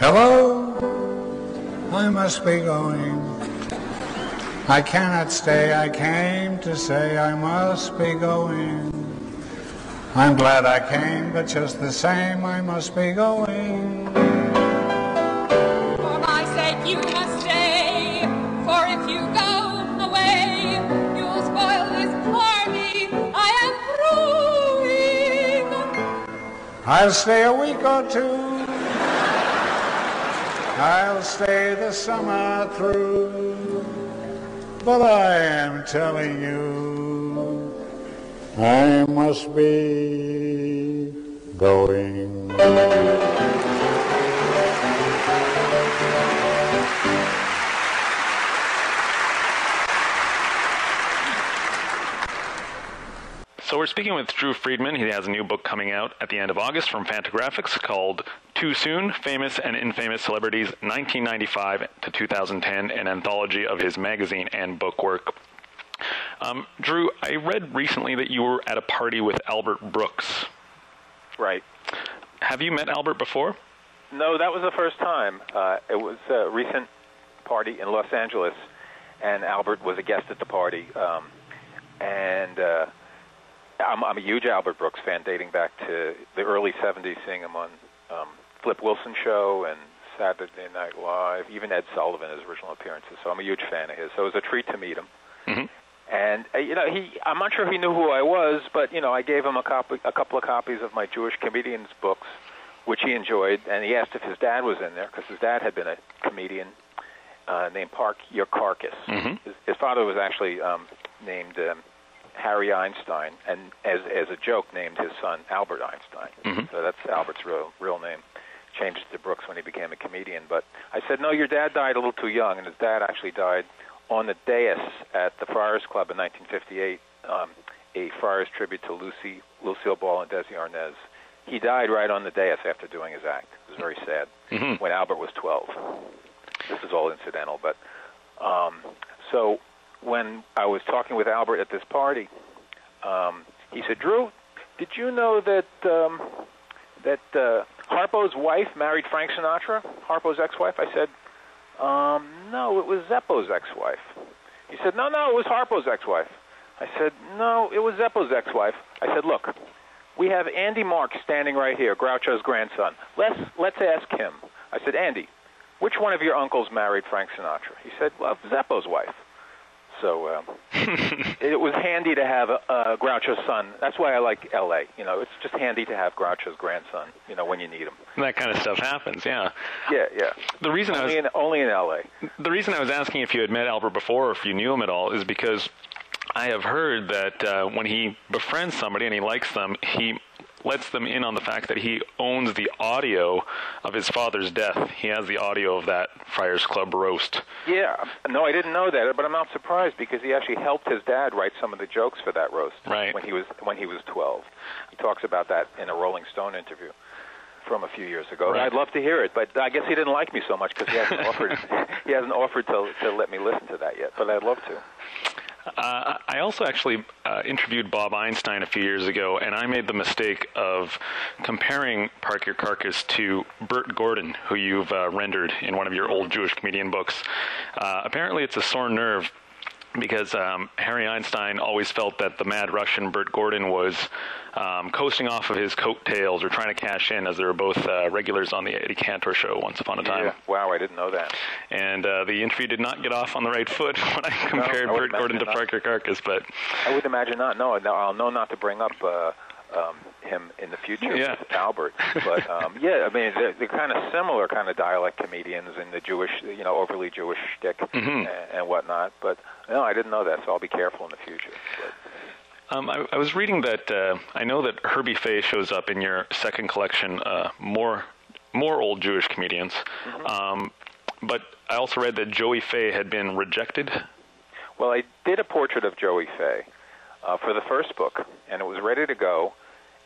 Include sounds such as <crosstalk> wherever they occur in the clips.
Hello? I must be going. I cannot stay. I came to say I must be going. I'm glad I came, but just the same, I must be going. For my sake you must stay, for if you go away, you'll spoil this party I am brewing. I'll stay a week or two. I'll stay the summer through. But I am telling you, I must be going. So we're speaking with Drew Friedman. He has a new book coming out at the end of August from Fantagraphics called Too Soon: Famous and Infamous Celebrities 1995 to 2010, an anthology of his magazine and book work. Um, Drew, I read recently that you were at a party with Albert Brooks. Right. Have you met Albert before? No, that was the first time. Uh, it was a recent party in Los Angeles, and Albert was a guest at the party. Um, and uh, I'm, I'm a huge Albert Brooks fan, dating back to the early '70s, seeing him on um, Flip Wilson show and Saturday Night Live, even Ed Sullivan, his original appearances. So I'm a huge fan of his. So it was a treat to meet him. hmm And uh, you know, he I'm not sure if he knew who I was, but you know, I gave him a copy, a couple of copies of my Jewish comedians books, which he enjoyed, and he asked if his dad was in there because his dad had been a comedian uh, named Park Your Carcass. hmm His, his father was actually um, named um, Harry Einstein, and as as a joke, named his son Albert Einstein. Mhm. So that's Albert's real real name. Changed it to Brooks when he became a comedian. But I said, no, your dad died a little too young, and his dad actually died on the dais at the Friars Club in 1958, um, a Friars tribute to Lucy, Lucille Ball, and Desi Arnaz. He died right on the dais after doing his act. It was very sad. hmm When Albert was 12. This is all incidental, but um, so when I was talking with Albert at this party, um, he said, "Drew, did you know that um, that uh, Harpo's wife married Frank Sinatra? Harpo's ex-wife?" I said, um, "No, it was Zeppo's ex-wife." He said, "No, no, it was Harpo's ex-wife." I said, "No, it was Zeppo's ex-wife." I said, "Look, we have Andy Marx standing right here, Groucho's grandson. Let's let's ask him." I said, "Andy, which one of your uncles married Frank Sinatra?" He said, "Well, Zeppo's wife." So um, it was handy to have a, a Groucho's son. That's why I like L.A. You know, it's just handy to have Groucho's grandson. You know, when you need him. That kind of stuff happens. Yeah. Yeah, yeah. The reason I was Only in only in L.A. The reason I was asking if you had met Albert before or if you knew him at all is because I have heard that uh, when he befriends somebody and he likes them, he lets them in on the fact that he owns the audio of his father's death. He has the audio of that Friars Club roast. Yeah, no, I didn't know that, but I'm not surprised because he actually helped his dad write some of the jokes for that roast Right. when he was when he was 12. He talks about that in a Rolling Stone interview from a few years ago. Right. I'd love to hear it, but I guess he didn't like me so much because he hasn't offered <laughs> he hasn't offered to to let me listen to that yet. But I'd love to. Uh, I also actually uh, interviewed Bob Einstein a few years ago, and I made the mistake of comparing Park Your Carcass to Bert Gordon, who you've uh, rendered in one of your old Jewish comedian books. Uh, apparently, it's a sore nerve because um, Harry Einstein always felt that the mad Russian Bert Gordon was um, coasting off of his coattails or trying to cash in, as they were both uh, regulars on the Eddie Cantor show once upon a time. Yeah. Wow, I didn't know that. And uh, the interview did not get off on the right foot <laughs> when I compared I Bert Gordon to not. Park Your Carcass, but I would imagine not. No, no I'll know not to bring up uh, um, him in the future Yeah. Albert. But um, <laughs> yeah, I mean they're, they're kind of similar kind of dialect comedians in the Jewish, you know, overly Jewish shtick Mhm. and, and whatnot. But no, I didn't know that, so I'll be careful in the future. But, Um, I, I was reading that uh, I know that Herbie Faye shows up in your second collection, uh, more more old Jewish comedians. Um, but I also read that Joey Faye had been rejected. well, I did a portrait of Joey Faye uh, for the first book, and it was ready to go.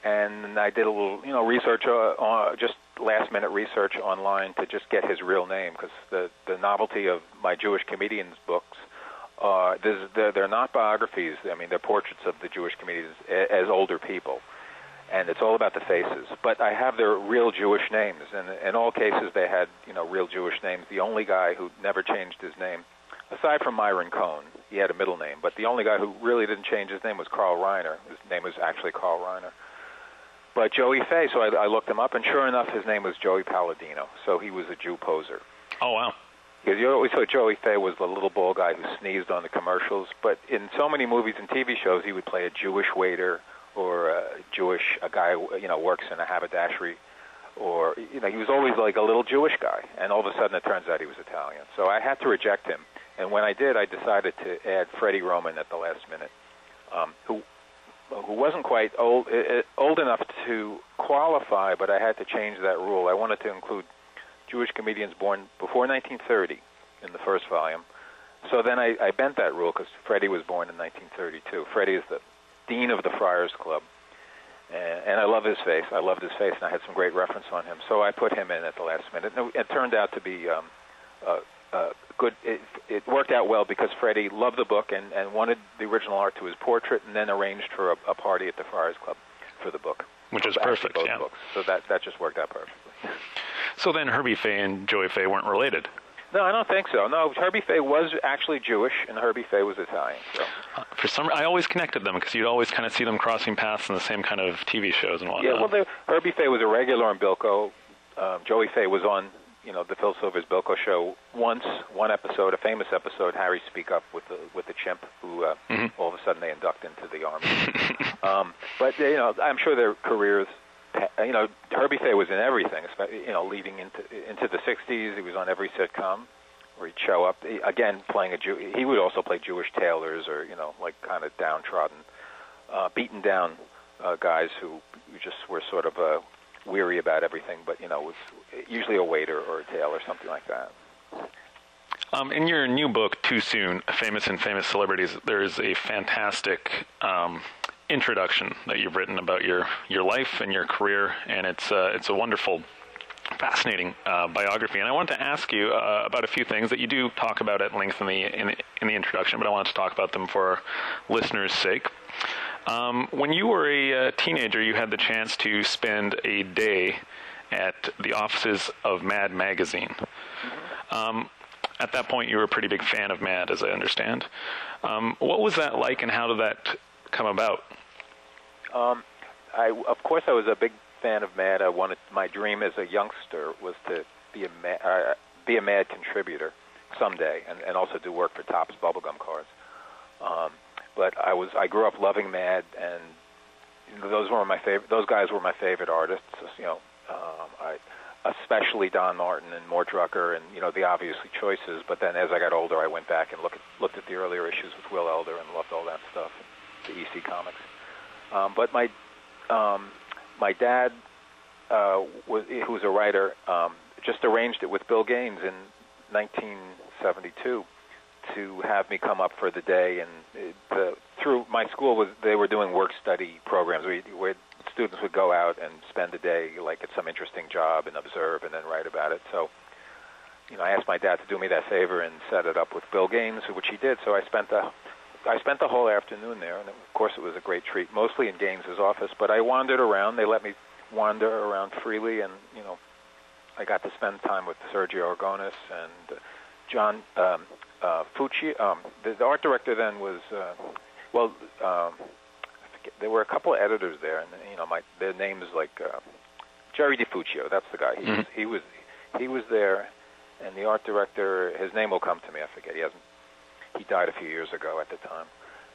And I did a little, you know, research, uh, on, just last minute research online to just get his real name because the the novelty of my Jewish comedians books. Uh, there's, they're, they're not biographies. I mean, they're portraits of the Jewish comedians a- as older people. and it's all about the faces. But I have their real Jewish names, and in all cases they had you know real Jewish names. The only guy who never changed his name, aside from Myron Cohen, he had a middle name, but the only guy who really didn't change his name was Carl Reiner. His name was actually Carl Reiner. But Joey Faye, so I, I looked him up, and sure enough, his name was Joey Palladino. So he was a Jew poser. Oh wow. Because you always thought Joey Faye was the little bald guy who sneezed on the commercials, but in so many movies and TV shows, he would play a Jewish waiter or a Jewish a guy you know works in a haberdashery, or you know he was always like a little Jewish guy, and all of a sudden it turns out he was Italian. So I had to reject him, and when I did, I decided to add Freddie Roman at the last minute, um, who who wasn't quite old old enough to qualify, but I had to change that rule. I wanted to include Jewish comedians born before 1930 in the first volume. So then I, I bent that rule because Freddie was born in 1932. Freddie is the dean of the Friars Club, and, and I love his face. I loved his face, and I had some great reference on him. So I put him in at the last minute. And it turned out to be um, uh, uh, good. It, it worked out well because Freddie loved the book and, and wanted the original art to his portrait, and then arranged for a, a party at the Friars Club for the book, which is perfect. Both yeah. Books. So that that just worked out perfectly. <laughs> So then Herbie Faye and Joey Faye weren't related. No, I don't think so. No, Herbie Faye was actually Jewish, and Herbie Faye was Italian. So. Uh, for some, I always connected them because you'd always kind of see them crossing paths in the same kind of TV shows and whatnot. Yeah, well, they, Herbie Faye was a regular on Bilko. Um, Joey Faye was on, you know, the Phil Silvers Bilko show once, one episode, a famous episode, Harry Speak Up with the with the chimp, who uh, mm-hmm. all of a sudden they induct into the army. <laughs> um, but you know, I'm sure their careers you know, Herbie Faye was in everything. You know, leading into into the '60s, he was on every sitcom where he'd show up. He, again, playing a Jew. He would also play Jewish tailors or you know, like kind of downtrodden, uh, beaten down uh, guys who, who just were sort of uh, weary about everything. But you know, was usually a waiter or a tailor, something like that. Um, in your new book, Too Soon: Famous and Famous Celebrities, there is a fantastic. Um, introduction that you've written about your your life and your career, and it's uh, it's a wonderful. Fascinating uh, biography, and I wanted to ask you uh, about a few things that you do talk about at length in the, in the in the introduction, but I wanted to talk about them for listeners' sake. Um, when you were a uh, teenager, you had the chance to spend a day at the offices of Mad Magazine. Um, at that point, you were a pretty big fan of Mad, as I understand. Um, what was that like, and how did that come about? Um, I, of course, I was a big fan of Mad. I wanted my dream as a youngster was to be a mad, uh, be a Mad contributor someday, and, and also do work for Topps bubblegum cards. Um, but I was I grew up loving Mad, and those were my favorite. Those guys were my favorite artists. You know, um, I especially Don Martin and Mort Drucker, and you know the obviously choices. But then as I got older, I went back and looked at, looked at the earlier issues with Will Elder and loved all that stuff, the EC comics. Um, but my um, my dad, uh, was, who was a writer, um, just arranged it with Bill Gaines in 1972 to have me come up for the day. And it, uh, through my school was they were doing work study programs where, where students would go out and spend a day like at some interesting job and observe and then write about it. So you know, I asked my dad to do me that favor and set it up with Bill Gaines, which he did. So I spent the I spent the whole afternoon there, and of course it was a great treat, mostly in Gaines's office. But I wandered around. They let me wander around freely, and you know, I got to spend time with Sergio Aragonés and uh, John um, uh, Fucci. Um, the, the art director then was uh, well. Um, forget, there were a couple of editors there, and you know, my their names like uh, Jerry DeFuccio. That's the guy. He Mhm. was he was he was there, and the art director. His name will come to me. I forget. He hasn't he died a few years ago at the time.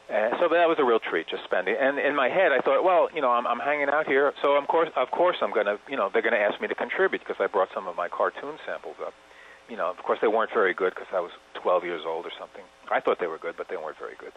And so that was a real treat, just spending. And in my head, I thought, well, you know, I'm, I'm hanging out here, so of course, of course, I'm gonna, you know, they're gonna ask me to contribute because I brought some of my cartoon samples up. You know, of course, they weren't very good because I was 12 years old or something. I thought they were good, but they weren't very good.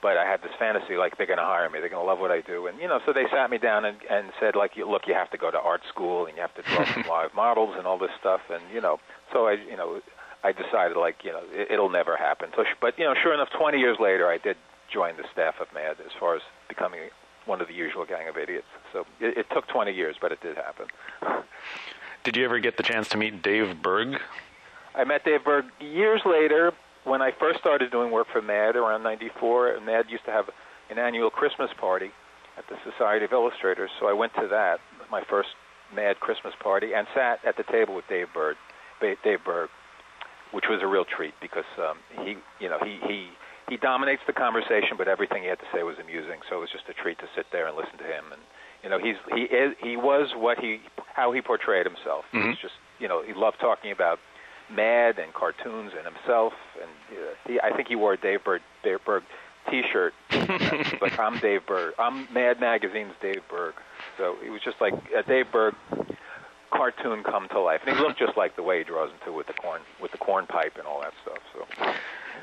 But I had this fantasy, like they're gonna hire me, they're gonna love what I do, and you know, so they sat me down and, and said, like, you, look, you have to go to art school and you have to draw some <laughs> live models and all this stuff, and you know, so I, you know, I decided like you know it, it'll never happen. So, but you know, sure enough, 20 years later, I did join the staff of Mad as far as becoming one of the usual gang of idiots. So it, it took 20 years, but it did happen. Did you ever get the chance to meet Dave Berg? I met Dave Berg years later when I first started doing work for Mad around '94. And Mad used to have an annual Christmas party, at the Society of Illustrators. So I went to that, my first Mad Christmas party, and sat at the table with Dave Berg, Dave Berg, which was a real treat because um, he, you know, he he he dominates the conversation, but everything he had to say was amusing. So it was just a treat to sit there and listen to him. And you know, he's he is he was what he how he portrayed himself. Mm-hmm. He's just you know he loved talking about Mad and cartoons and himself. And uh, he, I think he wore a Dave Berg, Dave Berg T-shirt. <laughs> like I'm Dave Berg. I'm Mad Magazine's Dave Berg. So he was just like a Dave Berg cartoon come to life, and he looked just like the way he draws into with the corn with the corn pipe and all that stuff. So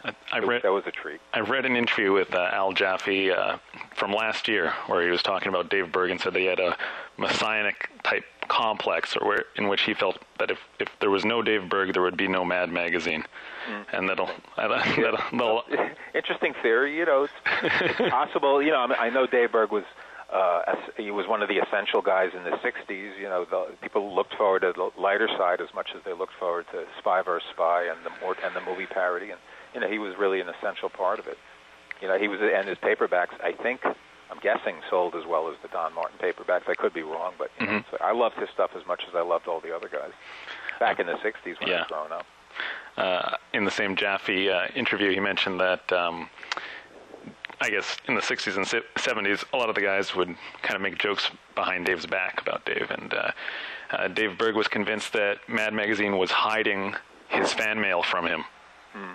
I, I read that was a treat. I read an interview with uh, Al Jaffee uh, from last year where he was talking about Dave Berg and said that he had a messianic type complex, or where in which he felt that if, if there was no Dave Berg, there would be no Mad Magazine, and that'll, that'll, that'll <laughs> Interesting theory. You know, it's, it's possible. You know, I, mean, I know Dave Berg was. Uh, he was one of the essential guys in the '60s. You know, the, people looked forward to the lighter side as much as they looked forward to Spy vs. Spy and the more and the movie parody. And you know, he was really an essential part of it. You know, he was and his paperbacks. I think I'm guessing sold as well as the Don Martin paperbacks. I could be wrong, but you know, so I loved his stuff as much as I loved all the other guys back in the '60s when I was growing up. uh, in the same Jaffee uh, interview, he mentioned that um, I guess in the 60s and 70s, a lot of the guys would kind of make jokes behind Dave's back about Dave. And uh, uh, Dave Berg was convinced that Mad Magazine was hiding his fan mail from him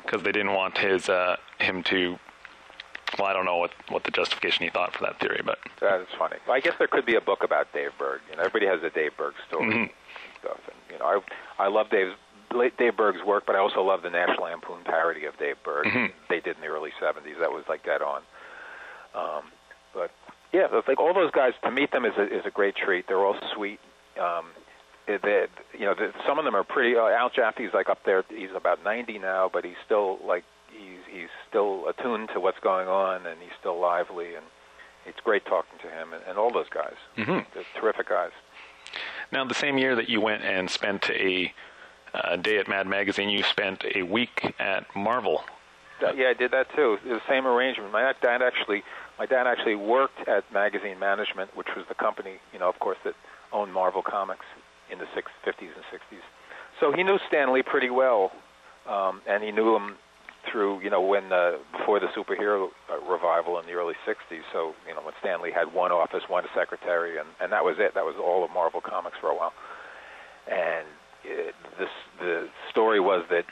because they didn't want his uh, him to. Well, I don't know what, what the justification he thought for that theory, but That is funny. I guess there could be a book about Dave Berg. You know, everybody has a Dave Berg story Mhm. and stuff. And you know, I I love Dave's Dave Berg's work, but I also love the National Lampoon parody of Dave Berg Mhm. they did in the early '70s. That was like dead on. Um, but yeah, like all those guys to meet them is a, is a great treat. They're all sweet. Um, they, you know, the, some of them are pretty. Uh, Al Jaffee's like up there. He's about 90 now, but he's still like he's he's still attuned to what's going on, and he's still lively, and it's great talking to him and, and all those guys. Mhm. They're terrific guys. Now, the same year that you went and spent a uh, day at Mad Magazine, you spent a week at Marvel. That- yeah, I did that too. The same arrangement. My dad actually, my dad actually worked at Magazine Management, which was the company, you know, of course, that owned Marvel Comics in the six, 50s and 60s. So he knew Stan Lee pretty well, um, and he knew him through, you know, when uh, before the superhero uh, revival in the early 60s. So, you know, when Stan Lee had one office, one secretary, and, and that was it. That was all of Marvel Comics for a while. And it, this the story was that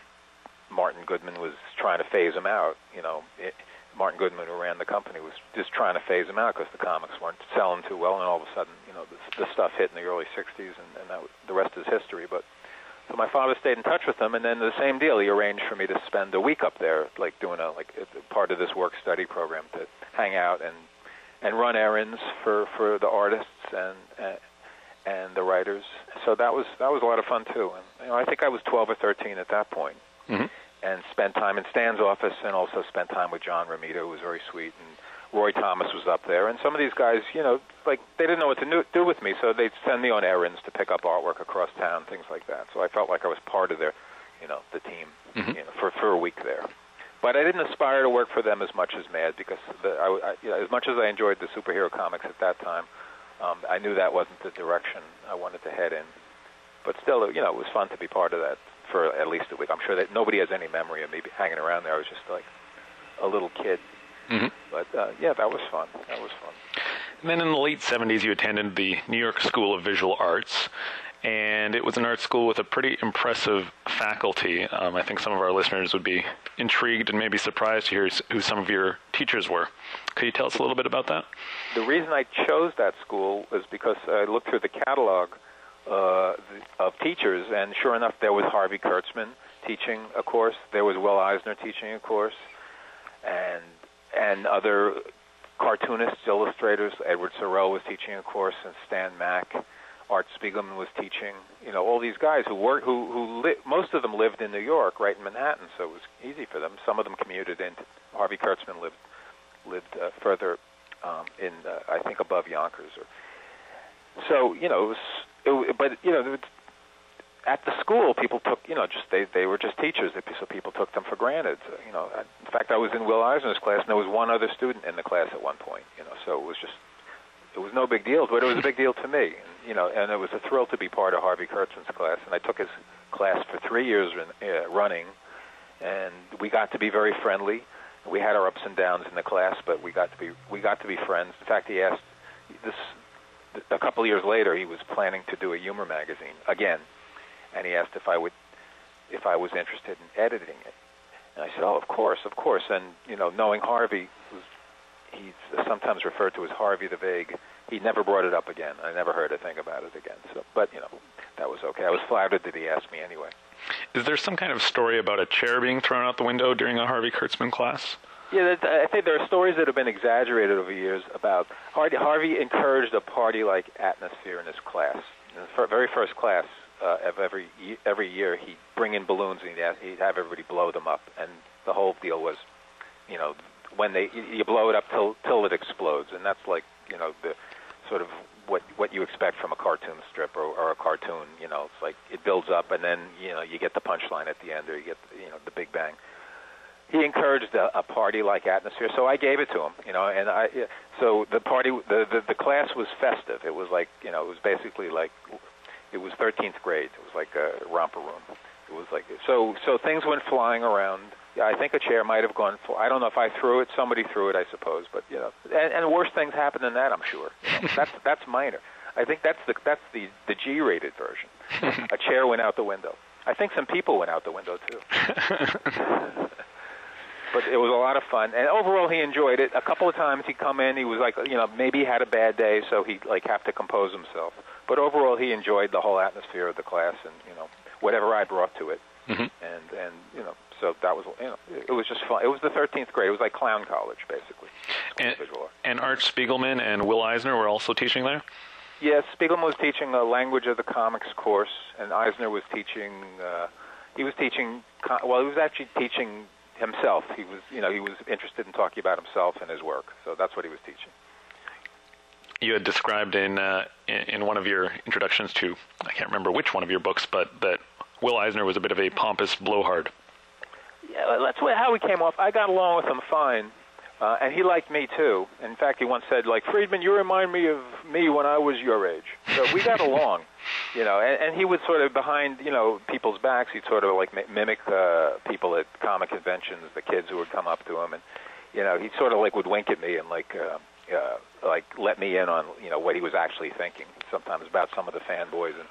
Martin Goodman was trying to phase him out. You know, it, Martin Goodman, who ran the company, was just trying to phase him out because the comics weren't selling too well, and all of a sudden, you know, the, the stuff hit in the early '60s, and, and that the rest is history. But so my father stayed in touch with him, and then the same deal. He arranged for me to spend a week up there, like doing a like a, part of this work study program to hang out and and run errands for for the artists and. and and the writers, so that was that was a lot of fun too. And you know, I think I was 12 or 13 at that point, hmm and spent time in Stan's office and also spent time with John Romita, who was very sweet, and Roy Thomas was up there. And some of these guys, you know, like they didn't know what to do- with me, so they'd send me on errands to pick up artwork across town, things like that. So I felt like I was part of their, you know, the team, Mhm. you know, for for a week there. But I didn't aspire to work for them as much as Mad because the, I, I, you know, as much as I enjoyed the superhero comics at that time, um, I knew that wasn't the direction I wanted to head in. But still, you know, it was fun to be part of that for at least a week. I'm sure that nobody has any memory of me hanging around there. I was just like a little kid. hmm But uh, yeah, that was fun. That was fun. And then in the late 70s, you attended the New York School of Visual Arts. And it was an art school with a pretty impressive faculty. Um, I think some of our listeners would be intrigued and maybe surprised to hear who some of your teachers were. Could you tell us a little bit about that? The reason I chose that school was because I looked through the catalog uh, of teachers, and sure enough, there was Harvey Kurtzman teaching a course. There was Will Eisner teaching a course, and and other cartoonists, illustrators. Edward Sorel was teaching a course, and Stan Mack, Art Spiegelman was teaching. You know, all these guys who work, who who li- most of them lived in New York, right in Manhattan, so it was easy for them. Some of them commuted into. Harvey Kurtzman lived lived uh, further um, in, uh, I think, above Yonkers. Or, so you know, it was, it, but you know, at the school, people took, you know, just they they were just teachers, so people took them for granted. So, you know, in fact, I was in Will Eisner's class, and there was one other student in the class at one point. You know, so it was just it was no big deal, but it was a big deal to me. You know, and it was a thrill to be part of Harvey Kurtzman's class, and I took his class for three years uh, running, and we got to be very friendly. We had our ups and downs in the class, but we got to be we got to be friends. In fact, he asked this a couple of years later. He was planning to do a humor magazine again, and he asked if I would if I was interested in editing it. And I said, "Oh, of course, of course." And you know, knowing Harvey, he's sometimes referred to as Harvey the Vague. He never brought it up again. I never heard a thing about it again. So, but you know, that was okay. I was flattered that he asked me anyway. Is there some kind of story about a chair being thrown out the window during a Harvey Kurtzman class? Yeah, I think there are stories that have been exaggerated over years about Harvey, Harvey encouraged a party-like atmosphere in his class. In the very first class uh, of every every year, he'd bring in balloons and he'd, he'd have everybody blow them up, and the whole deal was, you know, when they you blow it up till till it explodes, and that's like you know the sort of what what you expect from a cartoon strip or, or a cartoon. You know, it's like it builds up, and then you know you get the punchline at the end, or you get you know the big bang. He encouraged a, a party-like atmosphere, so I gave it to him. You know, and I so the party the, the the class was festive. It was like you know it was basically like it was 13th grade. It was like a romper room. It was like so so things went flying around yeah, I think a chair might have gone. For, I don't know if I threw it. Somebody threw it, I suppose. But you know, and, and worse things happen than that. I'm sure. You <laughs> know, that's that's minor. I think that's the that's the the G-rated version. <laughs> a chair went out the window. I think some people went out the window too. <laughs> but it was a lot of fun, and overall he enjoyed it. A couple of times he'd come in, he was like, you know, maybe he had a bad day, so he'd like have to compose himself. But overall, he enjoyed the whole atmosphere of the class, and you know, whatever I brought to it, mm-hmm. and and you know, so that was you know it was just fun. It was the 13th grade. It was like clown college basically. And, and Art Spiegelman and Will Eisner were also teaching there. Yes, Spiegelman was teaching a language of the comics course, and Eisner was teaching. Uh, he was teaching. Well, he was actually teaching himself. He was, you know, he was interested in talking about himself and his work. So that's what he was teaching. You had described in uh, in one of your introductions to I can't remember which one of your books, but that Will Eisner was a bit of a pompous blowhard yeah, that's how we came off. I got along with him fine, uh, and he liked me too. In fact, he once said, like Friedman, you remind me of me when I was your age. So we got along, <laughs> you know. And, and he would sort of behind, you know, people's backs. He'd sort of like mimic uh, people at comic conventions, the kids who would come up to him, and you know, he sort of like would wink at me and like. Uh, uh, like let me in on you know what he was actually thinking sometimes about some of the fanboys and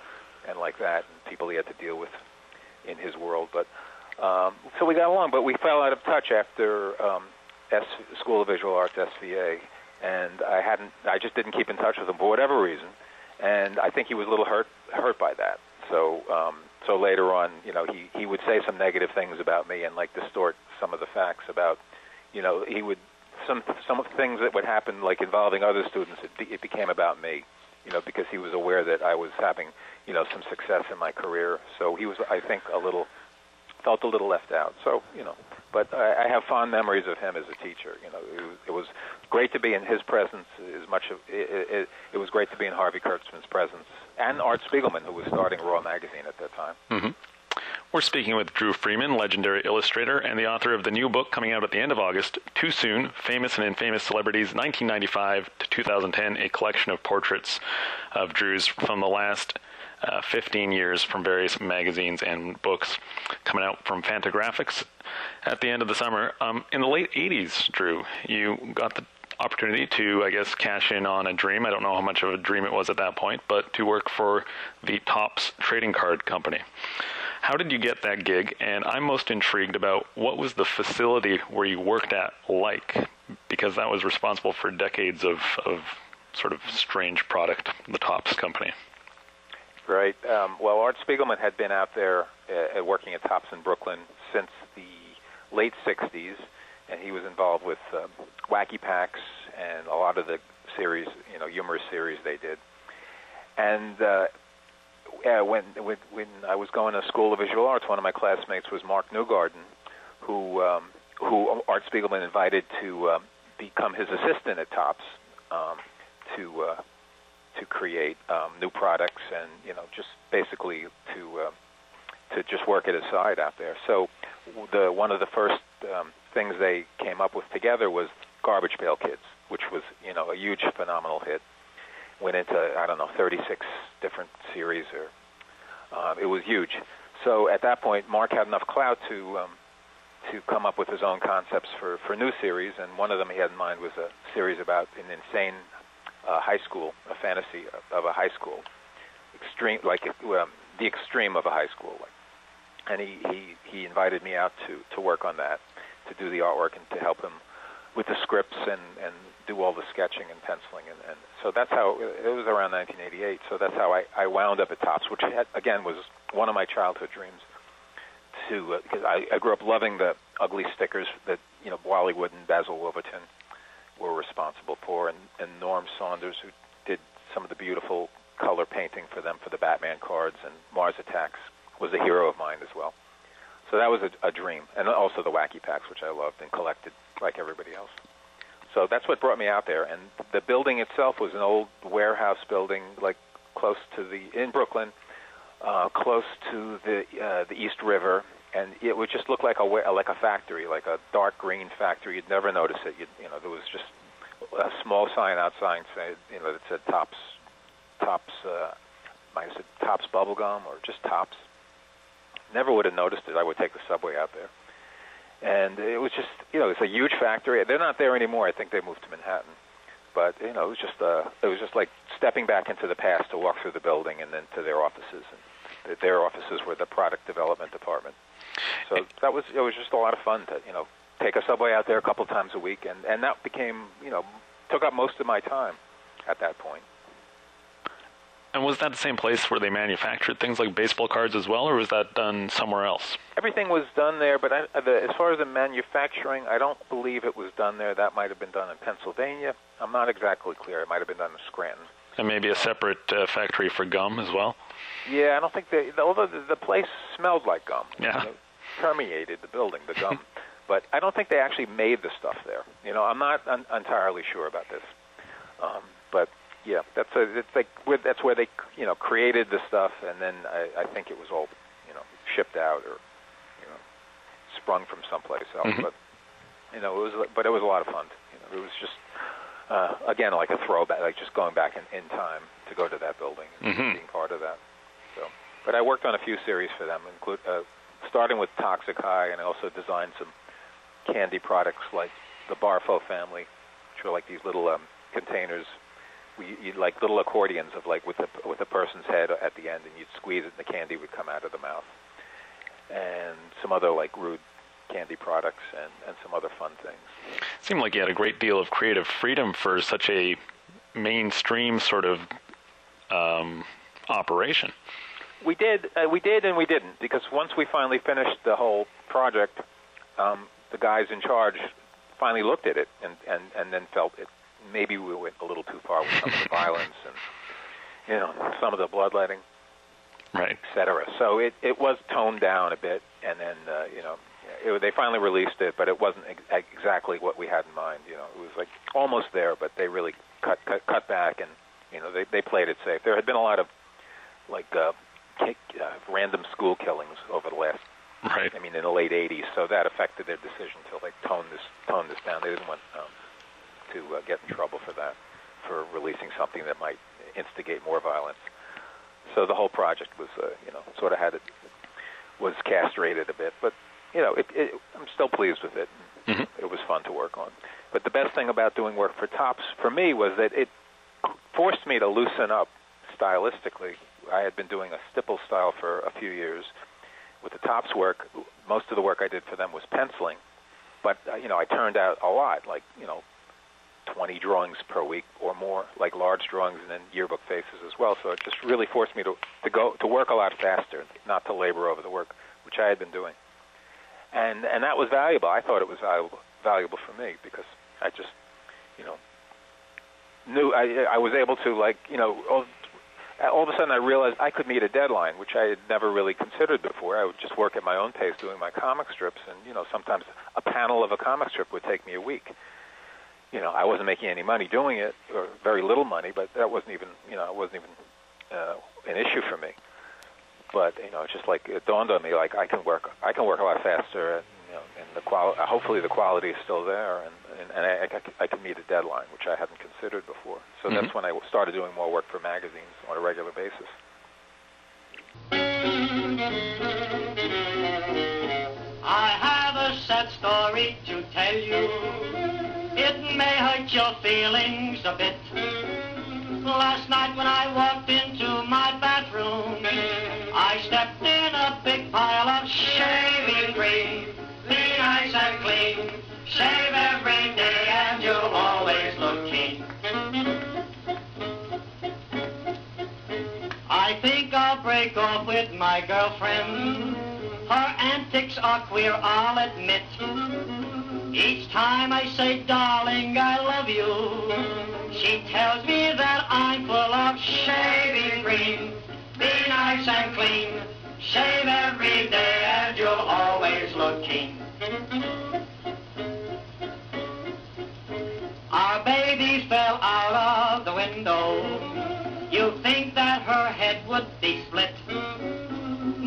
and like that and people he had to deal with in his world but um, so we got along, but we fell out of touch after um, S- School of Visual Arts (SVA), and I hadn't. I just didn't keep in touch with him for whatever reason, and I think he was a little hurt hurt by that. So um, so later on, you know, he he would say some negative things about me and like distort some of the facts about, you know, he would some some of things that would happen like involving other students. It, it became about me, you know, because he was aware that I was having you know some success in my career. So he was, I think, a little felt a little left out. So you know, but I, I have fond memories of him as a teacher. You know, it was, great to be in his presence. As much of it, it, it was great to be in Harvey Kurtzman's presence and Art Spiegelman, who was starting Raw magazine at that time. Mm-hmm. We're speaking with Drew Friedman, legendary illustrator and the author of the new book coming out at the end of August, Too Soon Famous and Infamous Celebrities 1995 to 2010, a collection of portraits of Drew's from the last uh, 15 years from various magazines and books coming out from Fantagraphics at the end of the summer. Um, in the late 80s, Drew, you got the opportunity to, I guess, cash in on a dream. I don't know how much of a dream it was at that point, but to work for the Topps trading card company. How did you get that gig? And I'm most intrigued about what was the facility where you worked at like, because that was responsible for decades of, of sort of strange product, the Topps company right? Um, well, Art Spiegelman had been out there uh, working at Topps in Brooklyn since the late 60s, and he was involved with uh, Wacky Packs and a lot of the series, you know, humorous series they did. And uh, yeah, when, when when I was going to School of Visual Arts, one of my classmates was Mark Newgarden, who um, who Art Spiegelman invited to um, become his assistant at Topps um, to uh, to create um, new products and you know just basically to uh, to just work at his side out there. So the one of the first um, things they came up with together was Garbage Pail Kids, which was you know a huge phenomenal hit. went into I don't know 36 different series, or um, it was huge. So at that point, Mark had enough clout to um, to come up with his own concepts for for new series, and one of them he had in mind was a series about an insane uh, high school, a fantasy of a high school, extreme like um, the extreme of a high school. And he, he he invited me out to to work on that, to do the artwork and to help him with the scripts and and do all the sketching and penciling and, and so that's how it was around 1988 so that's how I, I wound up at Topps which had, again was one of my childhood dreams to uh, because I, I grew up loving the ugly stickers that you know Wally Wood and Basil Wolverton were responsible for and, and Norm Saunders who did some of the beautiful color painting for them for the Batman cards and Mars Attacks was a hero of mine as well so that was a, a dream and also the wacky packs which I loved and collected like everybody else so that's what brought me out there. And the building itself was an old warehouse building, like close to the in Brooklyn, uh, close to the uh, the East River, and it would just look like a like a factory, like a dark green factory. You'd never notice it. You'd, you know, there was just a small sign outside saying, you know, that said Topps, Topps, uh, have said Topps Bubblegum or just Topps. Never would have noticed it. I would take the subway out there and it was just you know it's a huge factory. They're not there anymore. I think they moved to Manhattan, but you know it was just uh, it was just like stepping back into the past to walk through the building and then to their offices. And their offices were the product development department. So that was it was just a lot of fun to you know take a subway out there a couple times a week, and and that became you know took up most of my time at that point. And was that the same place where they manufactured things like baseball cards as well, or was that done somewhere else? Everything was done there, but I, the, as far as the manufacturing, I don't believe it was done there. That might have been done in Pennsylvania. I'm not exactly clear. It might have been done in Scranton. And maybe a separate uh, factory for gum as well. Yeah, I don't think they. Although the, the place smelled like gum, yeah, it permeated the building, the gum. <laughs> but I don't think they actually made the stuff there. You know, I'm not un- entirely sure about this. Um, but yeah, that's a, it's like where, that's where they you know created the stuff, and then I, I think it was all you know shipped out or you know sprung from someplace else. Mm-hmm. But you know it was but it was a lot of fun. You know, it was just uh, again like a throwback, like just going back in, in time to go to that building and mm-hmm. being part of that. So, but I worked on a few series for them, include uh, starting with Toxic High, and I also designed some candy products like the Barfo family, which are like these little um, containers We you like little accordions of like with a with a person's head at the end, and you'd squeeze it, and the candy would come out of the mouth, and some other like rude candy products and and some other fun things. It seemed like you had a great deal of creative freedom for such a mainstream sort of um, operation. We did, uh, we did, and we didn't because once we finally finished the whole project, um, the guys in charge finally looked at it and and and then felt it maybe we went a little too far with some of the <laughs> violence and you know some of the bloodletting, right, etc. So it it was toned down a bit, and then uh, you know it, they finally released it, but it wasn't ex- exactly what we had in mind. You know, it was like almost there, but they really cut cut, cut back, and you know they they played it safe. There had been a lot of like uh, kick, uh, random school killings over the last. Right. I mean, in the late '80s, so that affected their decision to like tone this tone this down. They didn't want um, to uh, get in trouble for that, for releasing something that might instigate more violence. So the whole project was, uh, you know, sort of had it was castrated a bit, but you know, it, it, I'm still pleased with it. Mm-hmm. It was fun to work on. But the best thing about doing work for Topps for me was that it forced me to loosen up stylistically. I had been doing a stipple style for a few years. With the Topps work, most of the work I did for them was penciling, but uh, you know, I turned out a lot, like you know, 20 drawings per week or more, like large drawings and then yearbook faces as well. So it just really forced me to to go to work a lot faster, not to labor over the work, which I had been doing. And and that was valuable. I thought it was valuable valuable for me because I just, you know, knew I I was able to like you know all, all of a sudden I realized I could meet a deadline, which I had never really considered before. I would just work at my own pace doing my comic strips, and you know sometimes a panel of a comic strip would take me a week you know, I wasn't making any money doing it, or very little money, but that wasn't even, you know, it wasn't even uh, an issue for me. But you know, it's just like it dawned on me, like I can work, I can work a lot faster, and you know, and the qual- uh, hopefully the quality is still there, and and, and I, I, I can meet a deadline, which I hadn't considered before. So Mhm. that's when I started doing more work for magazines on a regular basis. I have a sad story to tell you. It may hurt your feelings a bit. Last night when I walked into my bathroom, I stepped in a big pile of shaving cream. Be nice and clean. Shave every off with my girlfriend. Her antics are queer, I'll admit. Each time I say, darling, I love you, she tells me that I'm full of shaving cream. Be nice and clean, shave every day, and you'll always look keen. Our baby fell out of the window. You think that her head would be split.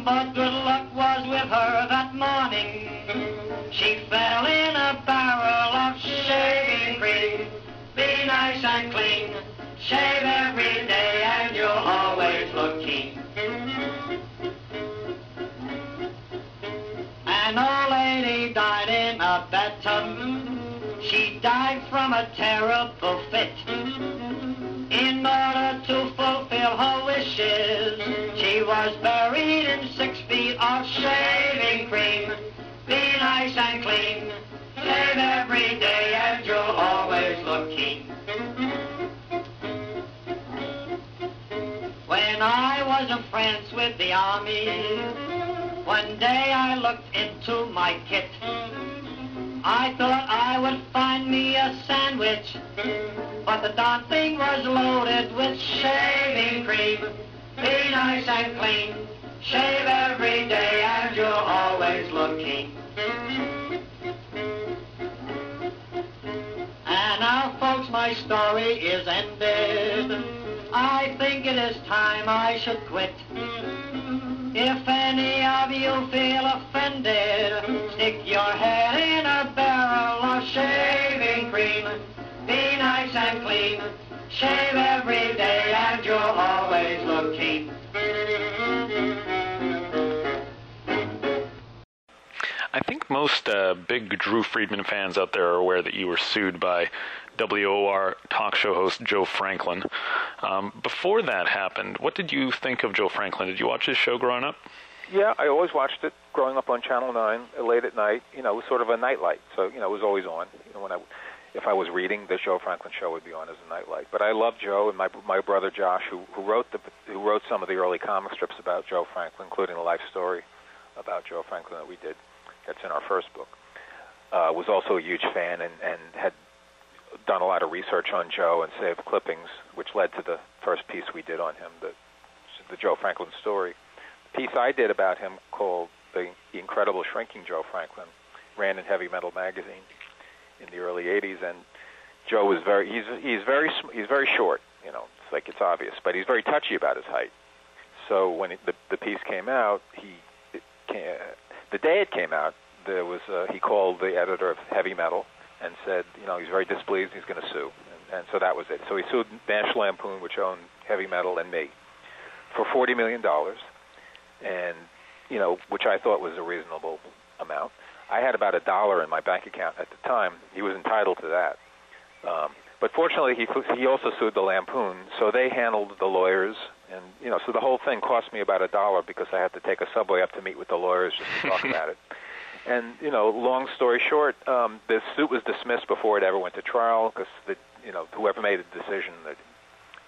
But good luck was with her that morning. She fell in a barrel of shaving cream. Be nice and clean. Shave every day and you'll always look keen. An old lady died in a bathtub. She died from a terrible fit. In order to fulfill her wishes, she was buried in six feet of shaving cream. Be nice and clean. Shave every day and you'll always look keen. When I was in France with the army, one day I looked into my kit. I thought I would find me a sandwich, but the darn thing was loaded with shaving cream. Be nice and clean, shave every day, and you'll always look keen. And now, folks, my story is ended. I think it is time I should quit. If any of you feel offended, stick your head in a barrel of shaving cream. Be nice and clean. Shave every day and you'll always look keen. I think most uh, big Drew Friedman fans out there are aware that you were sued by WOR talk show host Joe Franklin. Um, before that happened, what did you think of Joe Franklin? Did you watch his show growing up? Yeah, I always watched it growing up on Channel Nine uh, late at night. You know, it was sort of a nightlight, so you know it was always on. You know, when I, if I was reading, the Joe Franklin show would be on as a nightlight. But I love Joe and my my brother Josh, who who wrote the who wrote some of the early comic strips about Joe Franklin, including the life story about Joe Franklin that we did. That's in our first book. Uh, was also a huge fan and and had done a lot of research on Joe and saved clippings, which led to the first piece we did on him, the the Joe Franklin story The piece I did about him called the, the Incredible Shrinking Joe Franklin ran in Heavy Metal magazine in the early '80s, and Joe was very he's he's very he's very short, you know, it's like it's obvious, but he's very touchy about his height. So when it, the the piece came out, he it came, the day it came out, there was uh, he called the editor of Heavy Metal and said, you know, he's very displeased, he's going to sue, and, and so that was it. So he sued National Lampoon, which owned Heavy Metal, and me for forty million dollars and you know, which I thought was a reasonable amount. I had about a dollar in my bank account at the time. He was entitled to that. Um, but fortunately, he he also sued the Lampoon, so they handled the lawyers, and you know, so the whole thing cost me about a dollar because I had to take a subway up to meet with the lawyers just to talk <laughs> about it. And you know, long story short, um, the suit was dismissed before it ever went to trial because the you know whoever made the decision, the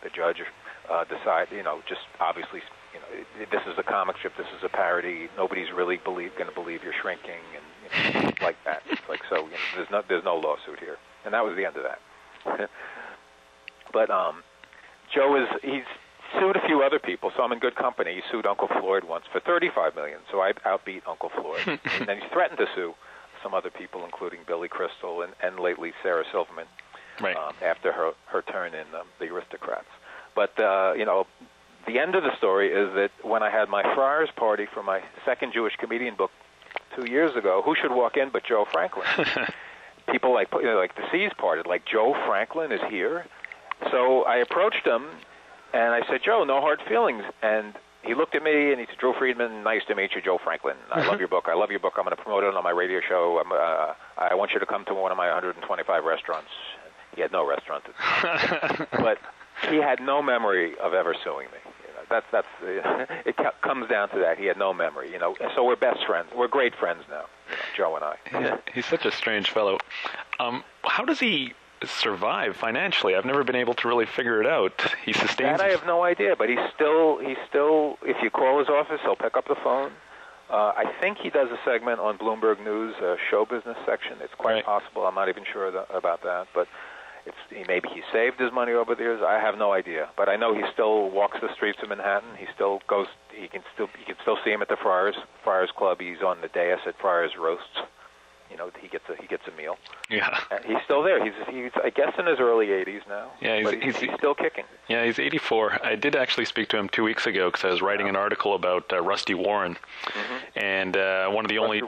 the judge uh, decided, you know, just obviously you know, this is a comic strip, this is a parody. Nobody's really believe going to believe you're shrinking, and you know, like that. It's like so. You know, there's no there's no lawsuit here, and that was the end of that. <laughs> but um, Joe is he's sued a few other people, so I'm in good company. He sued Uncle Floyd once for 35 million, so I outbeat Uncle Floyd, <laughs> and then he threatened to sue some other people, including Billy Crystal and, and lately Sarah Silverman, right. um, after her her turn in um, the Aristocrats. But uh, you know, the end of the story is that when I had my Friars party for my second Jewish comedian book two years ago, who should walk in but Joe Franklin? <laughs> People like you know, like the Seas parted, like Joe Franklin is here. So I approached him, and I said, Joe, no hard feelings. And he looked at me and he said, Drew Friedman, nice to meet you, Joe Franklin. I love your book. I love your book. I'm going to promote it on my radio show. I'm, uh, I want you to come to one of my 125 restaurants. He had no restaurant, <laughs> but he had no memory of ever suing me. That's that's uh, <laughs> it comes down to that. He had no memory. You know, so we're best friends. We're great friends now. You know, Joe and I. He's, he's such a strange fellow. Um, how does he survive financially? I've never been able to really figure it out. He sustains. That I have no idea, but he's still he's still. If you call his office, he'll pick up the phone. Uh, I think he does a segment on Bloomberg News, uh, show business section. It's quite Right. possible. I'm not even sure th- about that, but it's he, maybe he saved his money over the years. I have no idea, but I know he still walks the streets of Manhattan. He still goes. He can still you can still see him at the Friars Friars Club. He's on the dais at Friars Roasts. You know, he gets a he gets a meal. yeah, And he's still there. He's he's I guess in his early 80s now. Yeah, he's- he's, he's- still kicking. yeah. He's 84. I did actually speak to him two weeks ago because I was writing an article about uh, Rusty Warren, and uh, one of the only.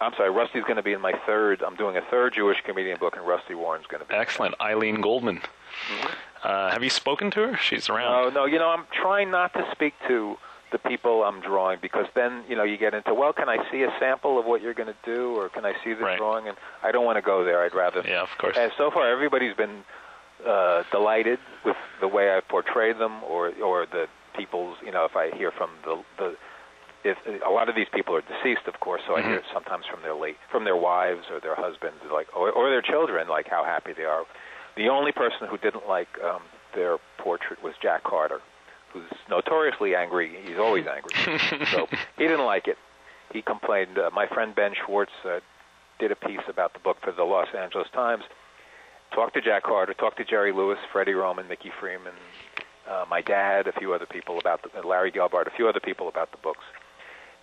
I'm sorry, Rusty's going to be in my third. I'm doing a third Jewish comedian book, and Rusty Warren's going to be. Excellent, Eileen Goldman. Uh, have you spoken to her? She's around. No, no, you know, I'm trying not to speak to the people I'm drawing because then, you know, you get into, well, can I see a sample of what you're going to do, or can I see the Right. drawing? And I don't want to go there. I'd rather. Yeah, of course. And so far, everybody's been uh, delighted with the way I've portrayed them, or or the people's. You know, if I hear from the the. If a lot of these people are deceased, of course, so I hear sometimes from their late, from their wives or their husbands, like or, or their children, like how happy they are. The only person who didn't like um, their portrait was Jack Carter, who's notoriously angry. He's always angry. <laughs> so he didn't like it. He complained. Uh, my friend Ben Schwartz uh, did a piece about the book for the Los Angeles Times. Talked to Jack Carter, talked to Jerry Lewis, Freddie Roman, Mickey Freeman, uh, my dad, a few other people about the, uh, Larry Gelbart, a few other people about the books.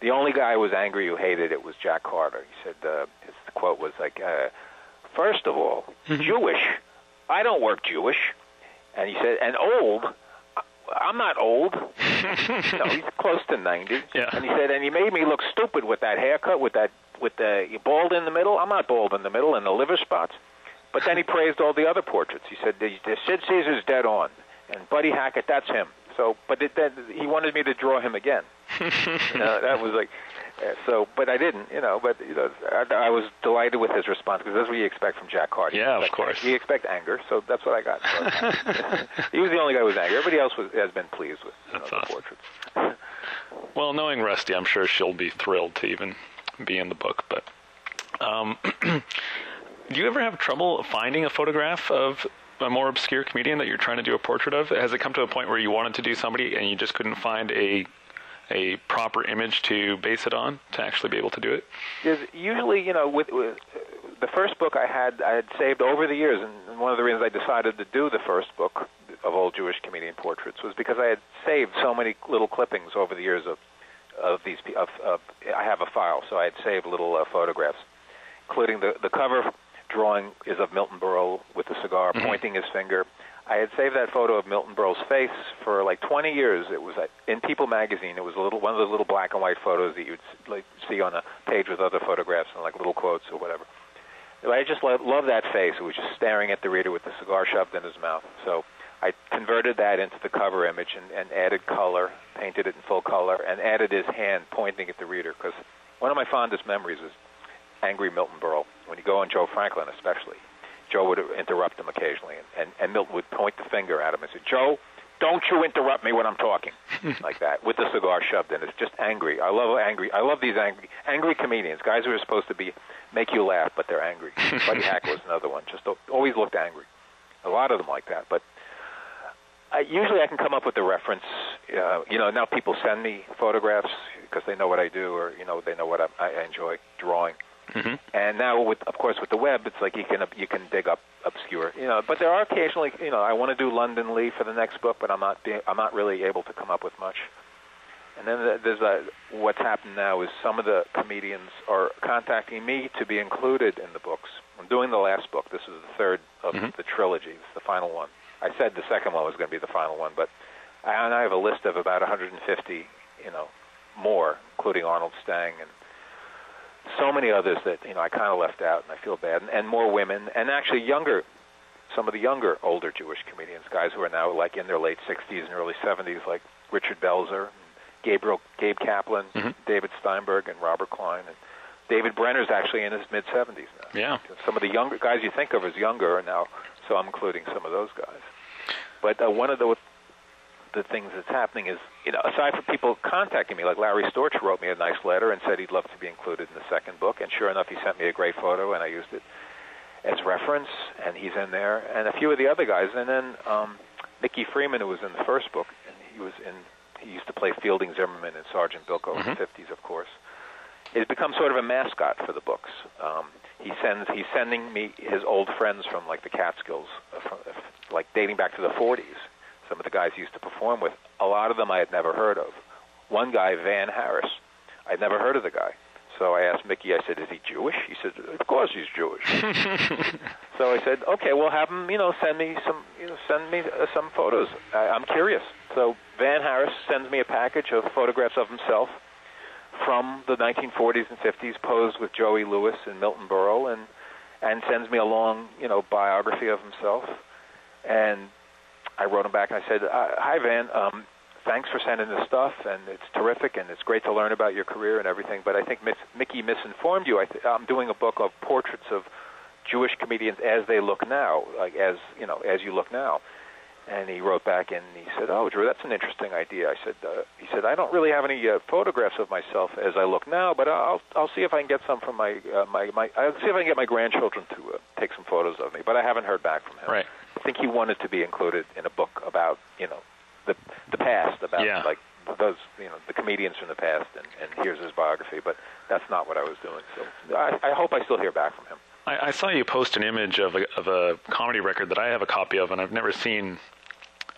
The only guy who was angry who hated it was Jack Carter. He said uh, his quote was like, uh, first of all, Jewish. I don't work Jewish. And he said, and old. I'm not old. <laughs> no, he's close to 90. Yeah. And he said, and he made me look stupid with that haircut, with that, with the bald in the middle. I'm not bald in the middle, and the liver spots. But then he <laughs> praised all the other portraits. He said, the, the Sid Caesar's dead on, and Buddy Hackett, that's him. So, but it, then he wanted me to draw him again. <laughs> you know, that was like, uh, so, but I didn't, you know. But you know, I, I was delighted with his response because that's what you expect from Jack. You Yeah, of expect- course. You expect anger, so that's what I got. So, <laughs> he was the only guy who was angry. Everybody else was, has been pleased with you know, the awesome. portraits. <laughs> Well, knowing Rusty, I'm sure she'll be thrilled to even be in the book. But um, <clears throat> do you ever have trouble finding a photograph of a more obscure comedian that you're trying to do a portrait of? Has it come to a point where you wanted to do somebody and you just couldn't find a a proper image to base it on to actually be able to do it? Because usually, you know, with, with the first book I had, I had saved over the years, and- one of the reasons I decided to do the first book of old Jewish comedian portraits was because I had saved so many little clippings over the years of of these. Of, of I have a file, so I had saved little uh, photographs, including the the cover drawing is of Milton Berle with a cigar pointing his finger. I had saved that photo of Milton Berle's face for like 20 years. It was in People magazine. It was a little one of those little black and white photos that you'd like see on a page with other photographs and like little quotes or whatever. I just love, love that face. It was just staring at the reader with the cigar shoved in his mouth. So I converted that into the cover image and, and added color, painted it in full color, and added his hand pointing at the reader. Because one of my fondest memories is angry Milton Berle. When you go on Joe Franklin, especially, Joe would interrupt him occasionally, and, and, and Milton would point the finger at him and say, "Joe, don't you interrupt me when I'm talking," <laughs> like that, with the cigar shoved in. It's just angry. I love angry. I love these angry, angry comedians, guys who are supposed to be make you laugh, but they're angry. <laughs> Buddy Hack was another one. Just always looked angry. A lot of them like that, but. I, usually, I can come up with the reference. Uh, you know, now people send me photographs because they know what I do, or you know, they know what I, I enjoy drawing. Mm-hmm. And now, with of course, with the web, it's like you can you can dig up obscure, you know. But there are occasionally, you know, I want to do London Lee for the next book, but I'm not being, I'm not really able to come up with much. And then there's a what's happened now is some of the comedians are contacting me to be included in the books. I'm doing the last book. This is the third of Mhm. the trilogy. It's the final one. I said the second one was going to be the final one, but I, and I have a list of about 150, you know, more, including Arnold Stang and so many others that you know I kind of left out, and I feel bad. And, and more women, and actually younger, some of the younger, older Jewish comedians, guys who are now like in their late 60s and early 70s, like Richard Belzer, Gabriel, Gabe Kaplan, Mhm. David Steinberg, and Robert Klein, and David Brenner's actually in his mid 70s now. Yeah. Some of the younger guys you think of as younger are now, so I'm including some of those guys. But uh, one of the the things that's happening is, you know, aside from people contacting me, like Larry Storch wrote me a nice letter and said he'd love to be included in the second book, and sure enough, he sent me a great photo, and I used it as reference, and he's in there, and a few of the other guys, and then um, Mickey Freeman, who was in the first book, and he was in, he used to play Fielding Zimmerman and Sergeant Bilko in Mhm. the 50s, of course. He's become sort of a mascot for the books. Um, he sends, he's sending me his old friends from like the Catskills, uh, from, uh, like dating back to the 40s. Some of the guys he used to perform with. A lot of them I had never heard of. One guy, Van Harris, I'd never heard of the guy. So I asked Mickey. I said, "Is he Jewish?" He said, "Of course he's Jewish." <laughs> so I said, "Okay, well, have him, you know, send me some, you know, send me uh, some photos. I, I'm curious." So Van Harris sends me a package of photographs of himself from the 1940s and 50s, posed with Joey Lewis and Milton Berle, and and sends me a long, you know, biography of himself. And I wrote him back and I said, uh, "Hi Van, um, thanks for sending this stuff, and it's terrific, and it's great to learn about your career and everything. But I think Miss, Mickey misinformed you. I th- I'm doing a book of portraits of Jewish comedians as they look now, like as you know, as you look now." And he wrote back and he said, "Oh, Drew, that's an interesting idea." I said, uh, "He said I don't really have any uh, photographs of myself as I look now, but I'll I'll see if I can get some from my uh, my my I'll see if I can get my grandchildren to uh, take some photos of me." But I haven't heard back from him. Right. I think he wanted to be included in a book about you know the the past, about Yeah. like those you know the comedians from the past, and, and here's his biography. But that's not what I was doing. So I, I hope I still hear back from him. I, I saw you post an image of a, of a comedy record that I have a copy of, and I've never seen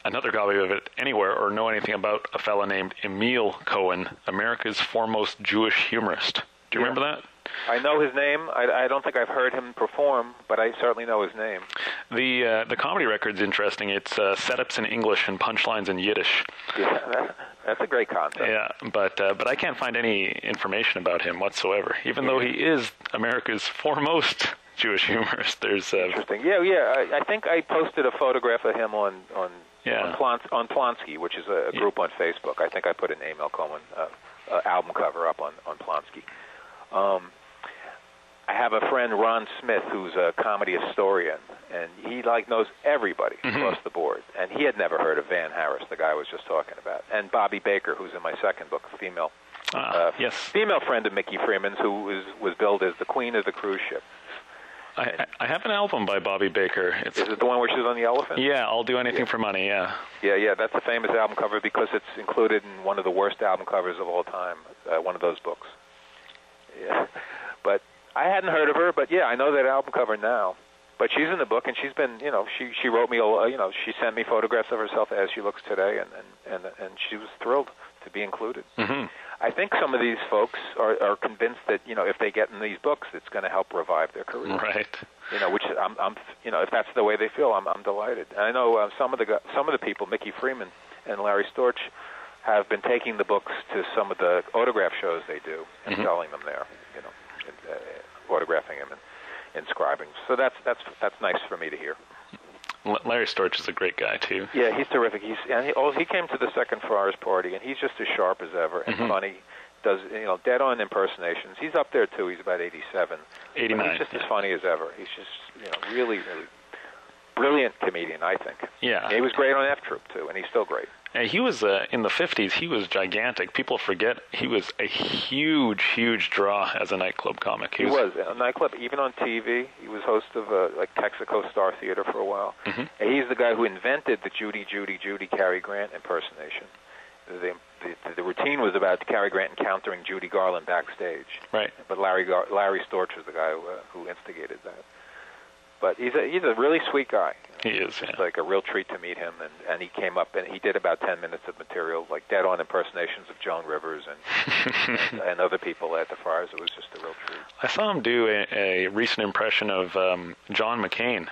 another copy of it anywhere or know anything about a fella named Emil Cohen, America's foremost Jewish humorist. Do you Yeah. remember that? I know his name. I, I don't think I've heard him perform, but I certainly know his name. The uh, the comedy record's interesting. It's uh, setups in English and punchlines in Yiddish. Yeah, that, that's a great concept. Yeah, but uh, but I can't find any information about him whatsoever. Even though he is America's foremost Jewish humorist, there's uh, Interesting. Yeah, yeah. I, I think I posted a photograph of him on on Yeah. on, Plons, on Plonsky, which is a, a group on Facebook. I think I put an Emil Coleman uh, uh, album cover up on on Plonsky. Um, I have a friend Ron Smith who's a comedy historian, and he like knows everybody Mhm. across the board. And he had never heard of Van Harris, the guy I was just talking about, and Bobby Baker, who's in my second book, a female ah, uh, yes. female friend of Mickey Freeman's, who was was billed as the queen of the cruise ship. I, I have an album by Bobby Baker. It's Is it the one where she's on the elephant? yeah, I'll do anything for money. Yeah. Yeah, yeah, that's a famous album cover because it's included in one of the worst album covers of all time. Uh, one of those books. Yeah, <laughs> I hadn't heard of her, but yeah, I know that album cover now. But she's in the book, and she's been, you know, she she wrote me, a, you know, she sent me photographs of herself as she looks today, and and and, and she was thrilled to be included. hmm I think some of these folks are, are convinced that you know if they get in these books, it's going to help revive their career Right. you know, which I'm, I'm, you know, if that's the way they feel, I'm, I'm delighted. And I know uh, some of the some of the people, Mickey Freeman and Larry Storch, have been taking the books to some of the autograph shows they do and Mhm. selling them there, you know, uh, autographing them and inscribing. So that's that's that's nice for me to hear. Larry Storch is a great guy too. Yeah, he's terrific. He's and he, oh, he came to the second Friars party, and he's just as sharp as ever and Mhm. funny. Does you know dead-on impersonations? He's up there too. He's about 87. But 89. He's just yeah. as funny as ever. He's just you know really really brilliant comedian. I think. Yeah. And he was great on F Troop too, and he's still great. And he was uh, in the 50s. He was gigantic. People forget he was a huge, huge draw as a nightclub comic. He was a nightclub, even on TV. He was host of uh, like Texaco Star Theater for a while. Mhm. And he's the guy who invented the Judy, Judy, Judy Cary Grant impersonation. The, the, the routine was about Cary Grant encountering Judy Garland backstage. Right. But Larry Gar- Larry Storch was the guy who, uh, who instigated that. But he's a he's a really sweet guy. He is. It's Yeah. like a real treat to meet him, and and he came up and he did about ten minutes of material, like dead-on impersonations of Joan Rivers and <laughs> and, and other people at the Friars. It was just a real treat. I saw him do a, a recent impression of um, John McCain,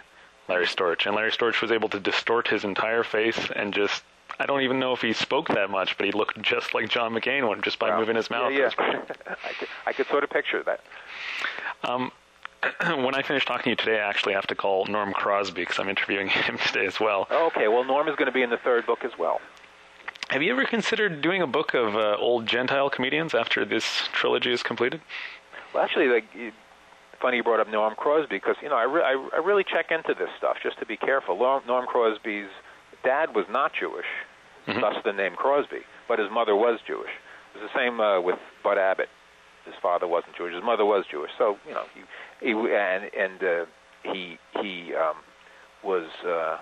Larry Storch, and Larry Storch was able to distort his entire face and just. I don't even know if he spoke that much, but he looked just like John McCain when just by Wow. moving his mouth. Yeah, It was great. yeah. <laughs> I, could, I could sort of picture that. <clears throat> when I finish talking to you today, I actually have to call Norm Crosby because I'm interviewing <laughs> him today as well. Okay, well, Norm is going to be in the third book as well. Have you ever considered doing a book of uh, old Gentile comedians after this trilogy is completed? Well, actually, like, funny you brought up Norm Crosby because you know I, re- I, I really check into this stuff just to be careful. Norm, Norm Crosby's dad was not Jewish, thus the name Crosby, but his mother was Jewish. It was the same uh, with Bud Abbott. His father wasn't Jewish. His mother was Jewish. So you know, he, he and and uh, he he um, was uh,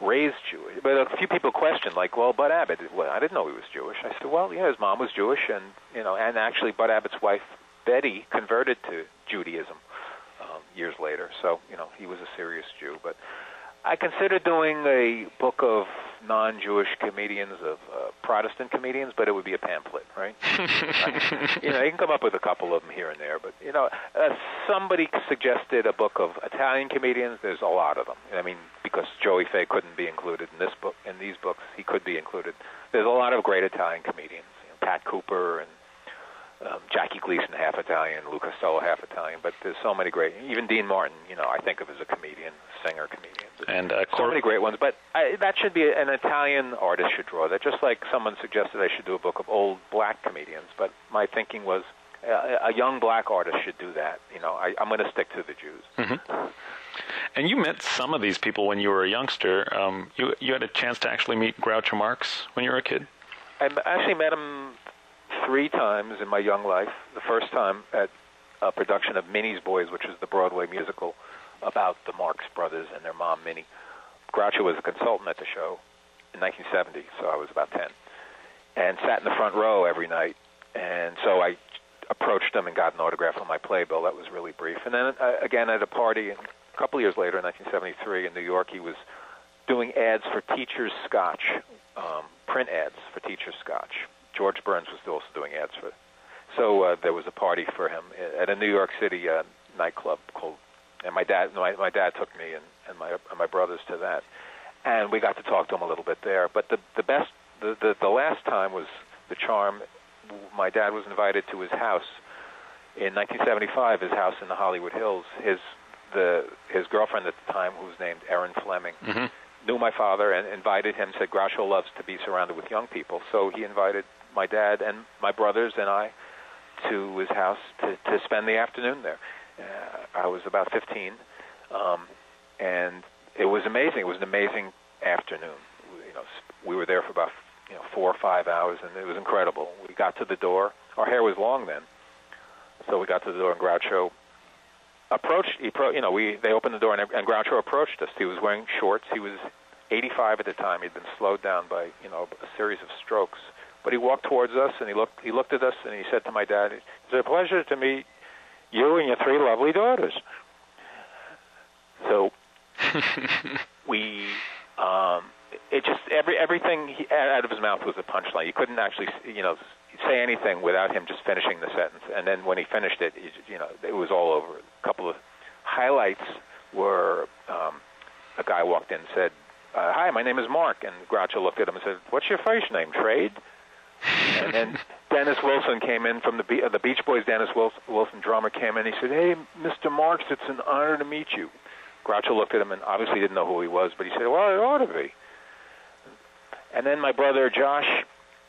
raised Jewish. But a few people questioned, like, well, Bud Abbott. Well, I didn't know he was Jewish. I said, well, yeah, his mom was Jewish, and you know, and actually, Bud Abbott's wife Betty converted to Judaism um, years later. So you know, he was a serious Jew. But I considered doing a book of non-Jewish comedians, of uh, Protestant comedians, but it would be a pamphlet, right? <laughs> you know, you can come up with a couple of them here and there, but you know, uh, somebody suggested a book of Italian comedians. There's a lot of them. I mean, because Joey Faye couldn't be included in this book, in these books, he could be included. There's a lot of great Italian comedians. You know, Pat Cooper and um, Jackie Gleason, half Italian, Lou Costello, half Italian. But there's so many great. Even Dean Martin, you know, I think of as a comedian, singer, comedian. And uh, So Cor- many great ones, but I, that should be an Italian artist should draw that. Just like someone suggested, I should do a book of old black comedians. But my thinking was, uh, a young black artist should do that. You know, I, I'm going to stick to the Jews. and you met some of these people when you were a youngster. Um, you you had a chance to actually meet Groucho Marx when you were a kid. I actually met him three times in my young life. The first time at a production of Minnie's Boys, which was the Broadway musical about the Marx brothers and their mom, Minnie. Groucho was a consultant at the show in 1970, so I was about 10, and sat in the front row every night. And so I approached him and got an autograph on my playbill. That was really brief. And then uh, again at a party a couple years later in 1973 in New York, he was doing ads for Teachers Scotch, um, print ads for Teachers Scotch. George Burns was also doing ads for. It. So uh, there was a party for him at a New York City uh, nightclub called, and my dad, my, my dad took me and, and my and my brothers to that, and we got to talk to him a little bit there. But the the best, the the, the last time was the charm. My dad was invited to his house in 1975. His house in the Hollywood Hills. His the his girlfriend at the time, who was named Erin Fleming, mm-hmm. knew my father and invited him. Said Groucho loves to be surrounded with young people, so he invited my dad and my brothers and I to his house to to spend the afternoon there. I was about 15, um, and it was amazing. It was an amazing afternoon. You know, we were there for about you know four or five hours, and it was incredible. We got to the door. Our hair was long then, so we got to the door, and Groucho approached. He pro, you know, we they opened the door, and, and Groucho approached us. He was wearing shorts. He was 85 at the time. He'd been slowed down by you know a series of strokes. But he walked towards us, and he looked. He looked at us, and he said to my dad, "It's a pleasure to meet you and your three lovely daughters." So <laughs> we um it just every everything he, out of his mouth was a punchline. You couldn't actually you know say anything without him just finishing the sentence. And then when he finished it you know it was all over. A couple of highlights were um a guy walked in and said uh, hi my name is mark. And groucho looked at him and said what's your first name trade? And then <laughs> Dennis Wilson came in from the uh, the Beach Boys. Dennis Wilson, Wilson, drummer, came in. He said, "Hey, Mr. Marx, it's an honor to meet you." Groucho looked at him and obviously didn't know who he was, but he said, "Well, it ought to be." And then my brother Josh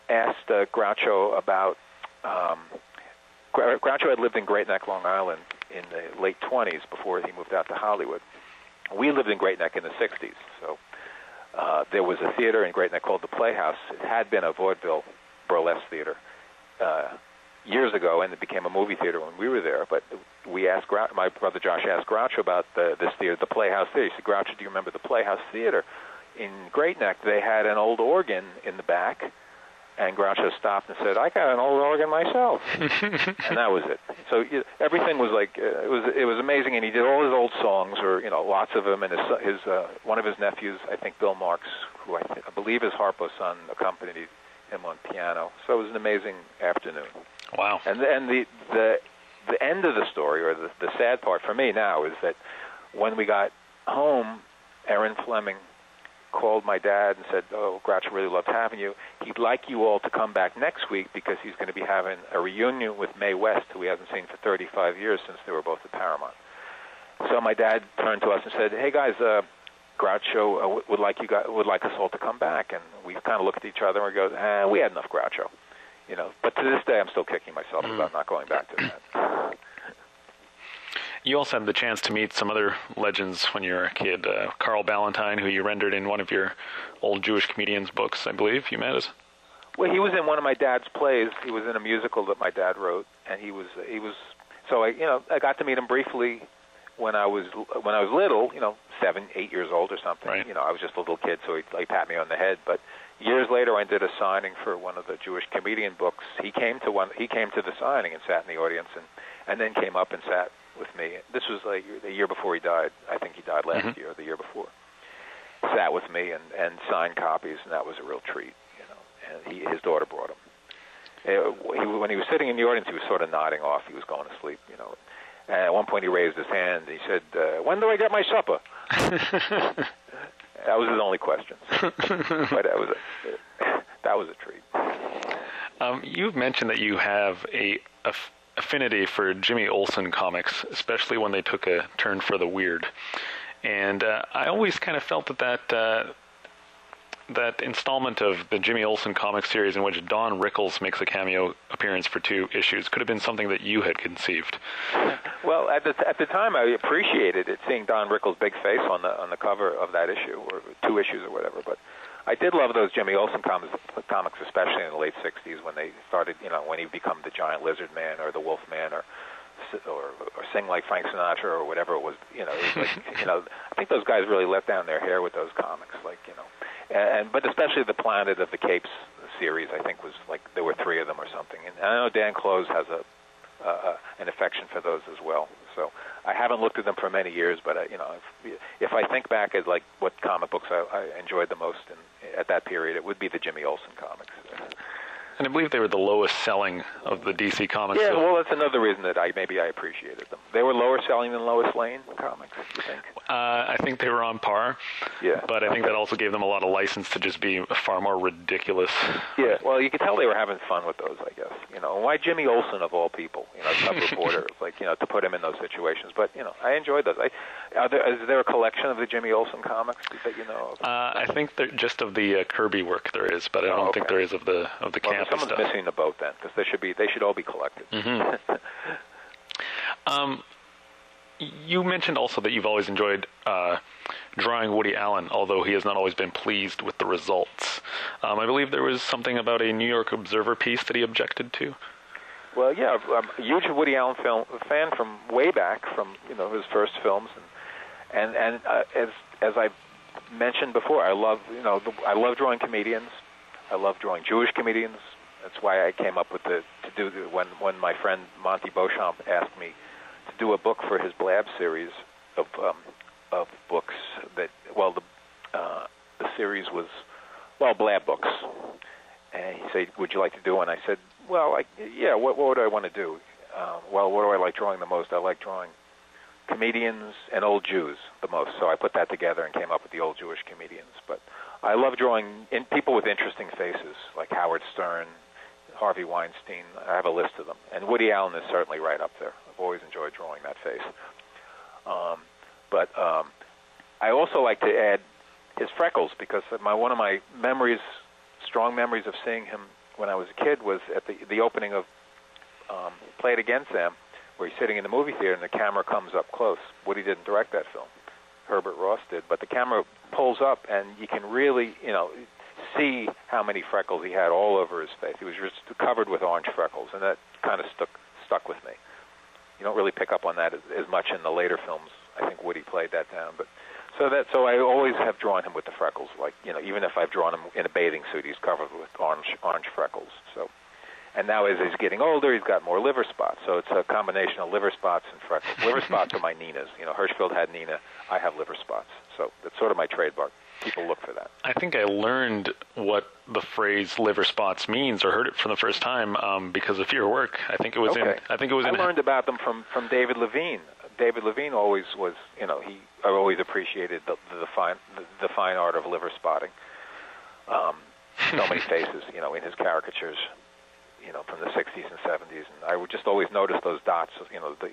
asked uh, Groucho about. Um, Groucho had lived in Great Neck, Long Island, in the late 20s before he moved out to Hollywood. We lived in Great Neck in the 60s, so uh, there was a theater in Great Neck called the Playhouse. It had been a vaudeville burlesque theater uh, years ago, and it became a movie theater when we were there. But we asked Grou- my brother Josh asked Groucho about the, this theater, the Playhouse Theater. He said, "Groucho, do you remember the Playhouse Theater in Great Neck? They had an old organ in the back." And Groucho stopped and said, "I got an old organ myself," <laughs> and that was it. So you everything was like uh, it was it was amazing, and he did all his old songs, or you know, lots of them. And his his uh, one of his nephews, I think Bill Marx, who I, th- I believe is Harpo's son, accompanied him on piano. So it was an amazing afternoon. Wow. And and the the the end of the story, or the, the sad part for me now, is that when we got home, Erin Fleming called my dad and said, "Oh, Groucho really loved having you. He'd like you all to come back next week because he's going to be having a reunion with Mae West, who he hasn't seen for 35 years since they were both at Paramount." So my dad turned to us and said, "Hey guys, uh, Groucho uh, would like you guys, would like us all to come back." And we kind of looked at each other and we go, eh, "We had enough Groucho." You know, but to this day, I'm still kicking myself mm. about not going back to that. You also had the chance to meet some other legends when you were a kid. Uh, Carl Ballantine, who you rendered in one of your old Jewish comedians books, I believe you met us. Well, he was in one of my dad's plays. He was in a musical that my dad wrote, and he was he was. So I, you know, I got to meet him briefly when I was when I was little. You know, seven, eight years old or something. Right. You know, I was just a little kid, so he, he pat me on the head. But years later, I did a signing for one of the Jewish comedian books. He came to one. He came to the signing and sat in the audience, and and then came up and sat with me. This was like the year before he died. I think he died last mm-hmm. year, or the year before. Sat with me and and signed copies, and that was a real treat. You know, and he his daughter brought him. Uh, he, when he was sitting in the audience, he was sort of nodding off. He was going to sleep. You know. And at one point, he raised his hand. And he said, uh, "When do I get my supper?" <laughs> that was his only question. <laughs> but that was a that was a treat. Um, you've mentioned that you have a, a affinity for Jimmy Olsen comics, especially when they took a turn for the weird. And uh, I always kind of felt that that uh, that installment of the Jimmy Olsen comic series in which Don Rickles makes a cameo appearance for two issues could have been something that you had conceived. Well, at the at the time, I appreciated it seeing Don Rickles' big face on the on the cover of that issue or two issues or whatever. But I did love those Jimmy Olsen comics, comics, especially in the late '60s when they started. You know, when he become the Giant Lizard Man or the Wolf Man or or, or sing like Frank Sinatra or whatever it was. You know, it was like, <laughs> you know, I think those guys really let down their hair with those comics. Like you know, and but especially the Planet of the Capes series, I think was like there were three of them or something. And I know Dan Clowes has a uh, an affection for those as well. So I haven't looked at them for many years, but I, you know, if, if I think back at like what comic books I, I enjoyed the most in, at that period, it would be the Jimmy Olsen comics. And I believe they were the lowest selling of the DC comics. Yeah, well, that's another reason that I maybe I appreciated them. They were lower selling than Lois Lane comics. You think? Uh, I think they were on par. Yeah. But I think that also gave them a lot of license to just be far more ridiculous. Yeah. Well, you could tell they were having fun with those. I guess. You know, why Jimmy Olsen of all people? You know, sub <laughs> reporter. like you know, to put him in those situations. But you know, I enjoyed those. I, are there, is there a collection of the Jimmy Olsen comics that you know of? Uh, I think just of the uh, Kirby work there is, but I don't oh, okay. think there is of the of the well, someone's stuff. missing the boat then, because they should be they should all be collected. Mm-hmm. <laughs> um, you mentioned also that you've always enjoyed uh, drawing Woody Allen, although he has not always been pleased with the results. Um, I believe there was something about a New York Observer piece that he objected to. Well, yeah, I'm a huge Woody Allen film fan from way back, from you know his first films, and and and uh, as as I mentioned before, I love you know the, I love drawing comedians. I love drawing Jewish comedians. That's why I came up with the to do the, when when my friend Monte Beauchamp asked me to do a book for his Blab series of um, of books that well the uh, the series was well Blab books, and he said, "Would you like to do one?" I said, well, I, yeah. What, what would I want to do? Uh, well, what do I like drawing the most? I like drawing comedians and old Jews the most. So I put that together and came up with the old Jewish comedians. But I love drawing in people with interesting faces, like Howard Stern, Harvey Weinstein. I have a list of them, and Woody Allen is certainly right up there. I've always enjoyed drawing that face. Um, but um, I also like to add his freckles because my one of my memories, strong memories of seeing him when I was a kid was at the the opening of um, Play It Again, Sam, where he's sitting in the movie theater and the camera comes up close. Woody didn't direct that film. Herbert Ross did, but the camera pulls up and you can really, you know, see how many freckles he had all over his face. He was just covered with orange freckles, and that kind of stuck stuck with me. You don't really pick up on that as, as much in the later films. I think Woody played that down, but so that so I always have drawn him with the freckles. Like you know, even if I've drawn him in a bathing suit, he's covered with orange orange freckles. So, and now as he's getting older, he's got more liver spots. So it's a combination of liver spots and freckles. liver spots are my Ninas. You know, Hirschfeld had Nina. I have liver spots. So that's sort of my trademark. People look for that. I think I learned what the phrase "liver spots" means, or heard it for the first time um, because of your work. I think it was okay. in. I think it was I in. learned about them from from David Levine. David Levine always was, you know, he I've always appreciated the, the fine the, the fine art of liver spotting. Um, so many <laughs> faces, you know, in his caricatures, you know, from the 60s and 70s, and I would just always notice those dots, you know, the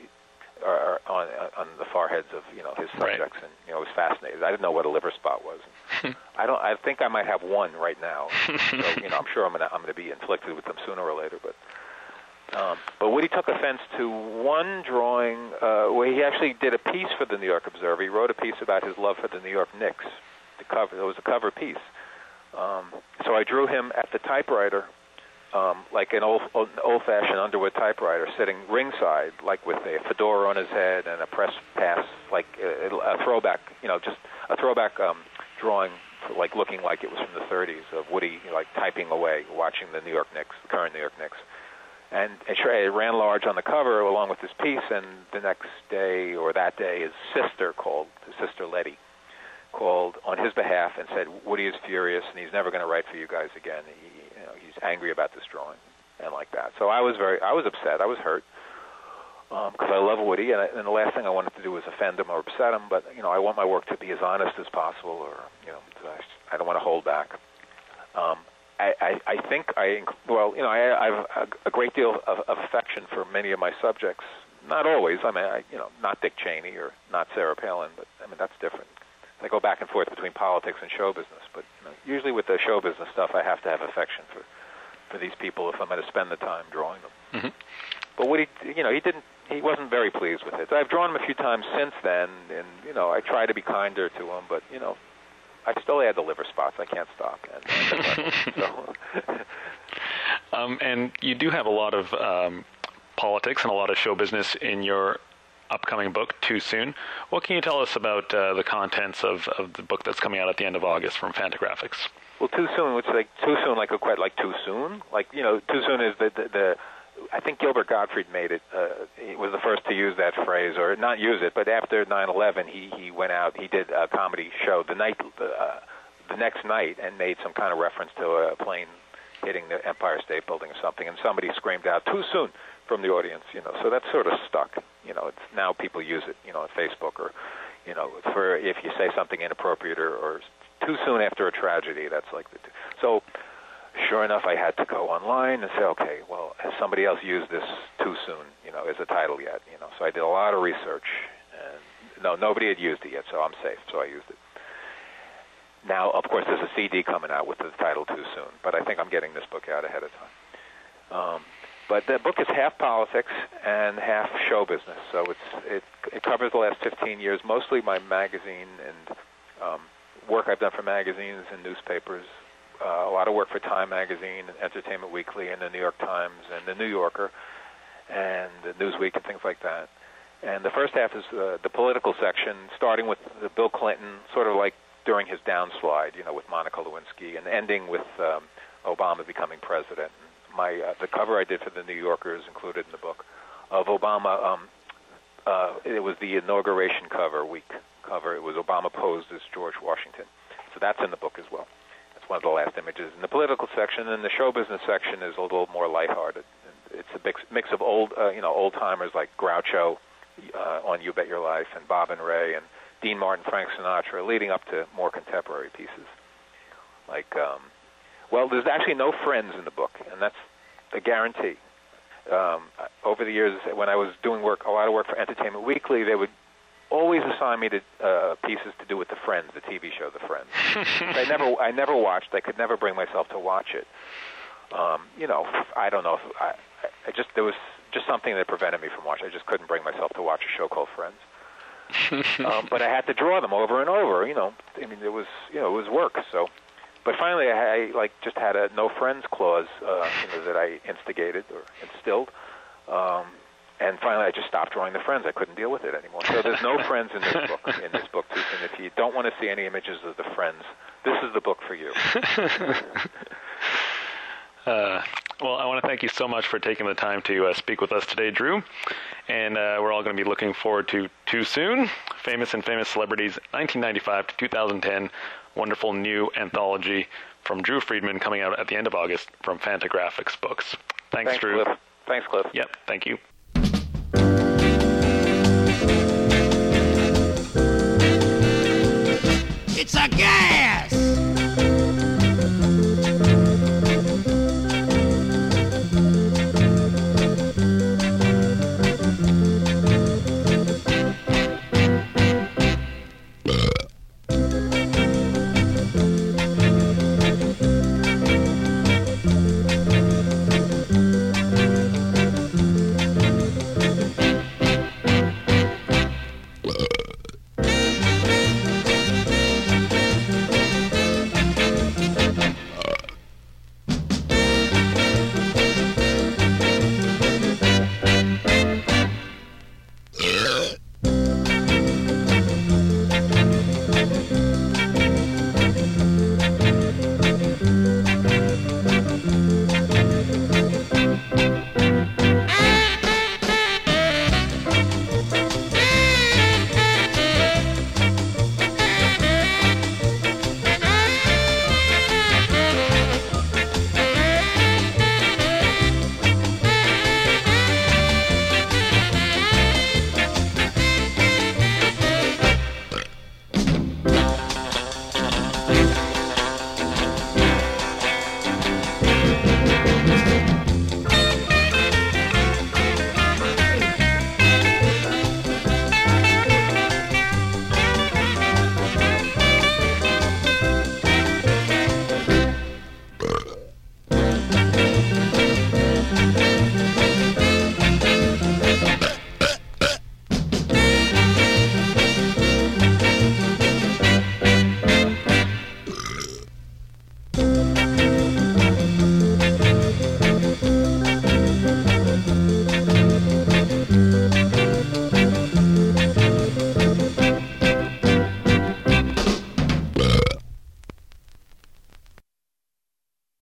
are on on the foreheads of you know his subjects, Right. and you know, I was fascinated. I didn't know what a liver spot was. <laughs> I don't. I think I might have one right now. <laughs> so you know, I'm sure I'm gonna I'm gonna be inflicted with them sooner or later, but. Um, but Woody took offense to one drawing uh, where he actually did a piece for the New York Observer. He wrote a piece about his love for the New York Knicks. The cover, it was a cover piece. Um, so I drew him at the typewriter, um, like an old, old old-fashioned Underwood typewriter, sitting ringside, like with a fedora on his head and a press pass, like a, a throwback, you know, just a throwback um, drawing, like looking like it was from the 30s of Woody, like typing away, watching the New York Knicks, the current New York Knicks. And it, it ran large on the cover along with this piece. And the next day or that day, his sister called, his sister Letty, called on his behalf and said Woody is furious and he's never going to write for you guys again. He, you know, he's angry about this drawing and like that. So I was very, I was upset. I was hurt because I love Woody, and, I, and the last thing I wanted to do was offend him or upset him. But you know, I want my work to be as honest as possible, or you know, I don't want to hold back. Um, I, I, I think I, well, you know, I, I have a, a great deal of, of affection for many of my subjects. Not always. I mean, I, you know, not Dick Cheney or not Sarah Palin, but I mean, that's different. I go back and forth between politics and show business, but you know, usually with the show business stuff, I have to have affection for for these people if I'm going to spend the time drawing them. Mhm. But what he, you know, he didn't. He wasn't very pleased with it. I've drawn him a few times since then, and you know, I try to be kinder to him, but you know, I still add the liver spots. I can't stop. And, <laughs> so, Um, and you do have a lot of um, politics and a lot of show business in your upcoming book, Too Soon. What can you tell us about uh, the contents of, of the book that's coming out at the end of August from Fantagraphics? Well, too soon. Which like too soon, like a quite like too soon. Like you know, too soon is the the. the I think Gilbert Gottfried made it. Uh, he was the first to use that phrase, or not use it, but after 9/11, he he went out. He did a comedy show the night, uh, the next night, and made some kind of reference to a plane hitting the Empire State Building or something, and somebody screamed out "too soon" from the audience. You know, so that's sort of stuck. You know, it's now people use it. You know, on Facebook or you know, for if you say something inappropriate or, or too soon after a tragedy, that's like the. So, sure enough, I had to go online and say, okay, well, has somebody else used this too soon? You know, as a title yet? You know, so I did a lot of research, and no, nobody had used it yet, so I'm safe. So I used it. Now, of course, there's a CD coming out with the title "Too Soon," but I think I'm getting this book out ahead of time. Um, but the book is half politics and half show business, so it's it, it covers the last 15 years, mostly my magazine and um, work I've done for magazines and newspapers. Uh, a lot of work for Time Magazine, Entertainment Weekly, and the New York Times, and the New Yorker, and the Newsweek, and things like that. And the first half is uh, the political section, starting with the Bill Clinton, sort of like during his downslide, you know, with Monica Lewinsky, and ending with um, Obama becoming president. My uh, the cover I did for the New Yorker is included in the book of Obama. Um, uh, it was the inauguration cover week cover. It was Obama posed as George Washington, so that's in the book as well. That's one of the last images. In the political section, and the show business section is a little more lighthearted. It's a mix, mix of old, uh, you know, old timers like Groucho uh, on You Bet Your Life, and Bob and Ray, and Dean Martin, Frank Sinatra, leading up to more contemporary pieces. Like, um, well, there's actually no friends in the book, and that's a guarantee. Um, over the years, when I was doing work, a lot of work for Entertainment Weekly, they would always assign me to uh, pieces to do with the Friends, the TV show, The Friends. <laughs> I never, I never watched. I could never bring myself to watch it. Um, you know, I don't know. If I, I just there was just something that prevented me from watching. I just couldn't bring myself to watch a show called Friends. <laughs> um, but I had to draw them over and over. You know, I mean, it was you know it was work. So, but finally, I, I like just had a no friends clause, uh, you know, that I instigated or instilled. Um, and finally, I just stopped drawing the friends. I couldn't deal with it anymore. So there's no <laughs> friends in this book. In this book, too. And if you don't want to see any images of the friends, this is the book for you. <laughs> Uh, well, I want to thank you so much for taking the time to uh, speak with us today, Drew. And uh, we're all going to be looking forward to Too Soon, Famous and Famous Celebrities, 1995 to 2010. Wonderful new anthology from Drew Friedman coming out at the end of August from Fantagraphics Books. Thanks, Thanks, Drew. Cliff. Thanks, Cliff. Yep, thank you. It's a gas!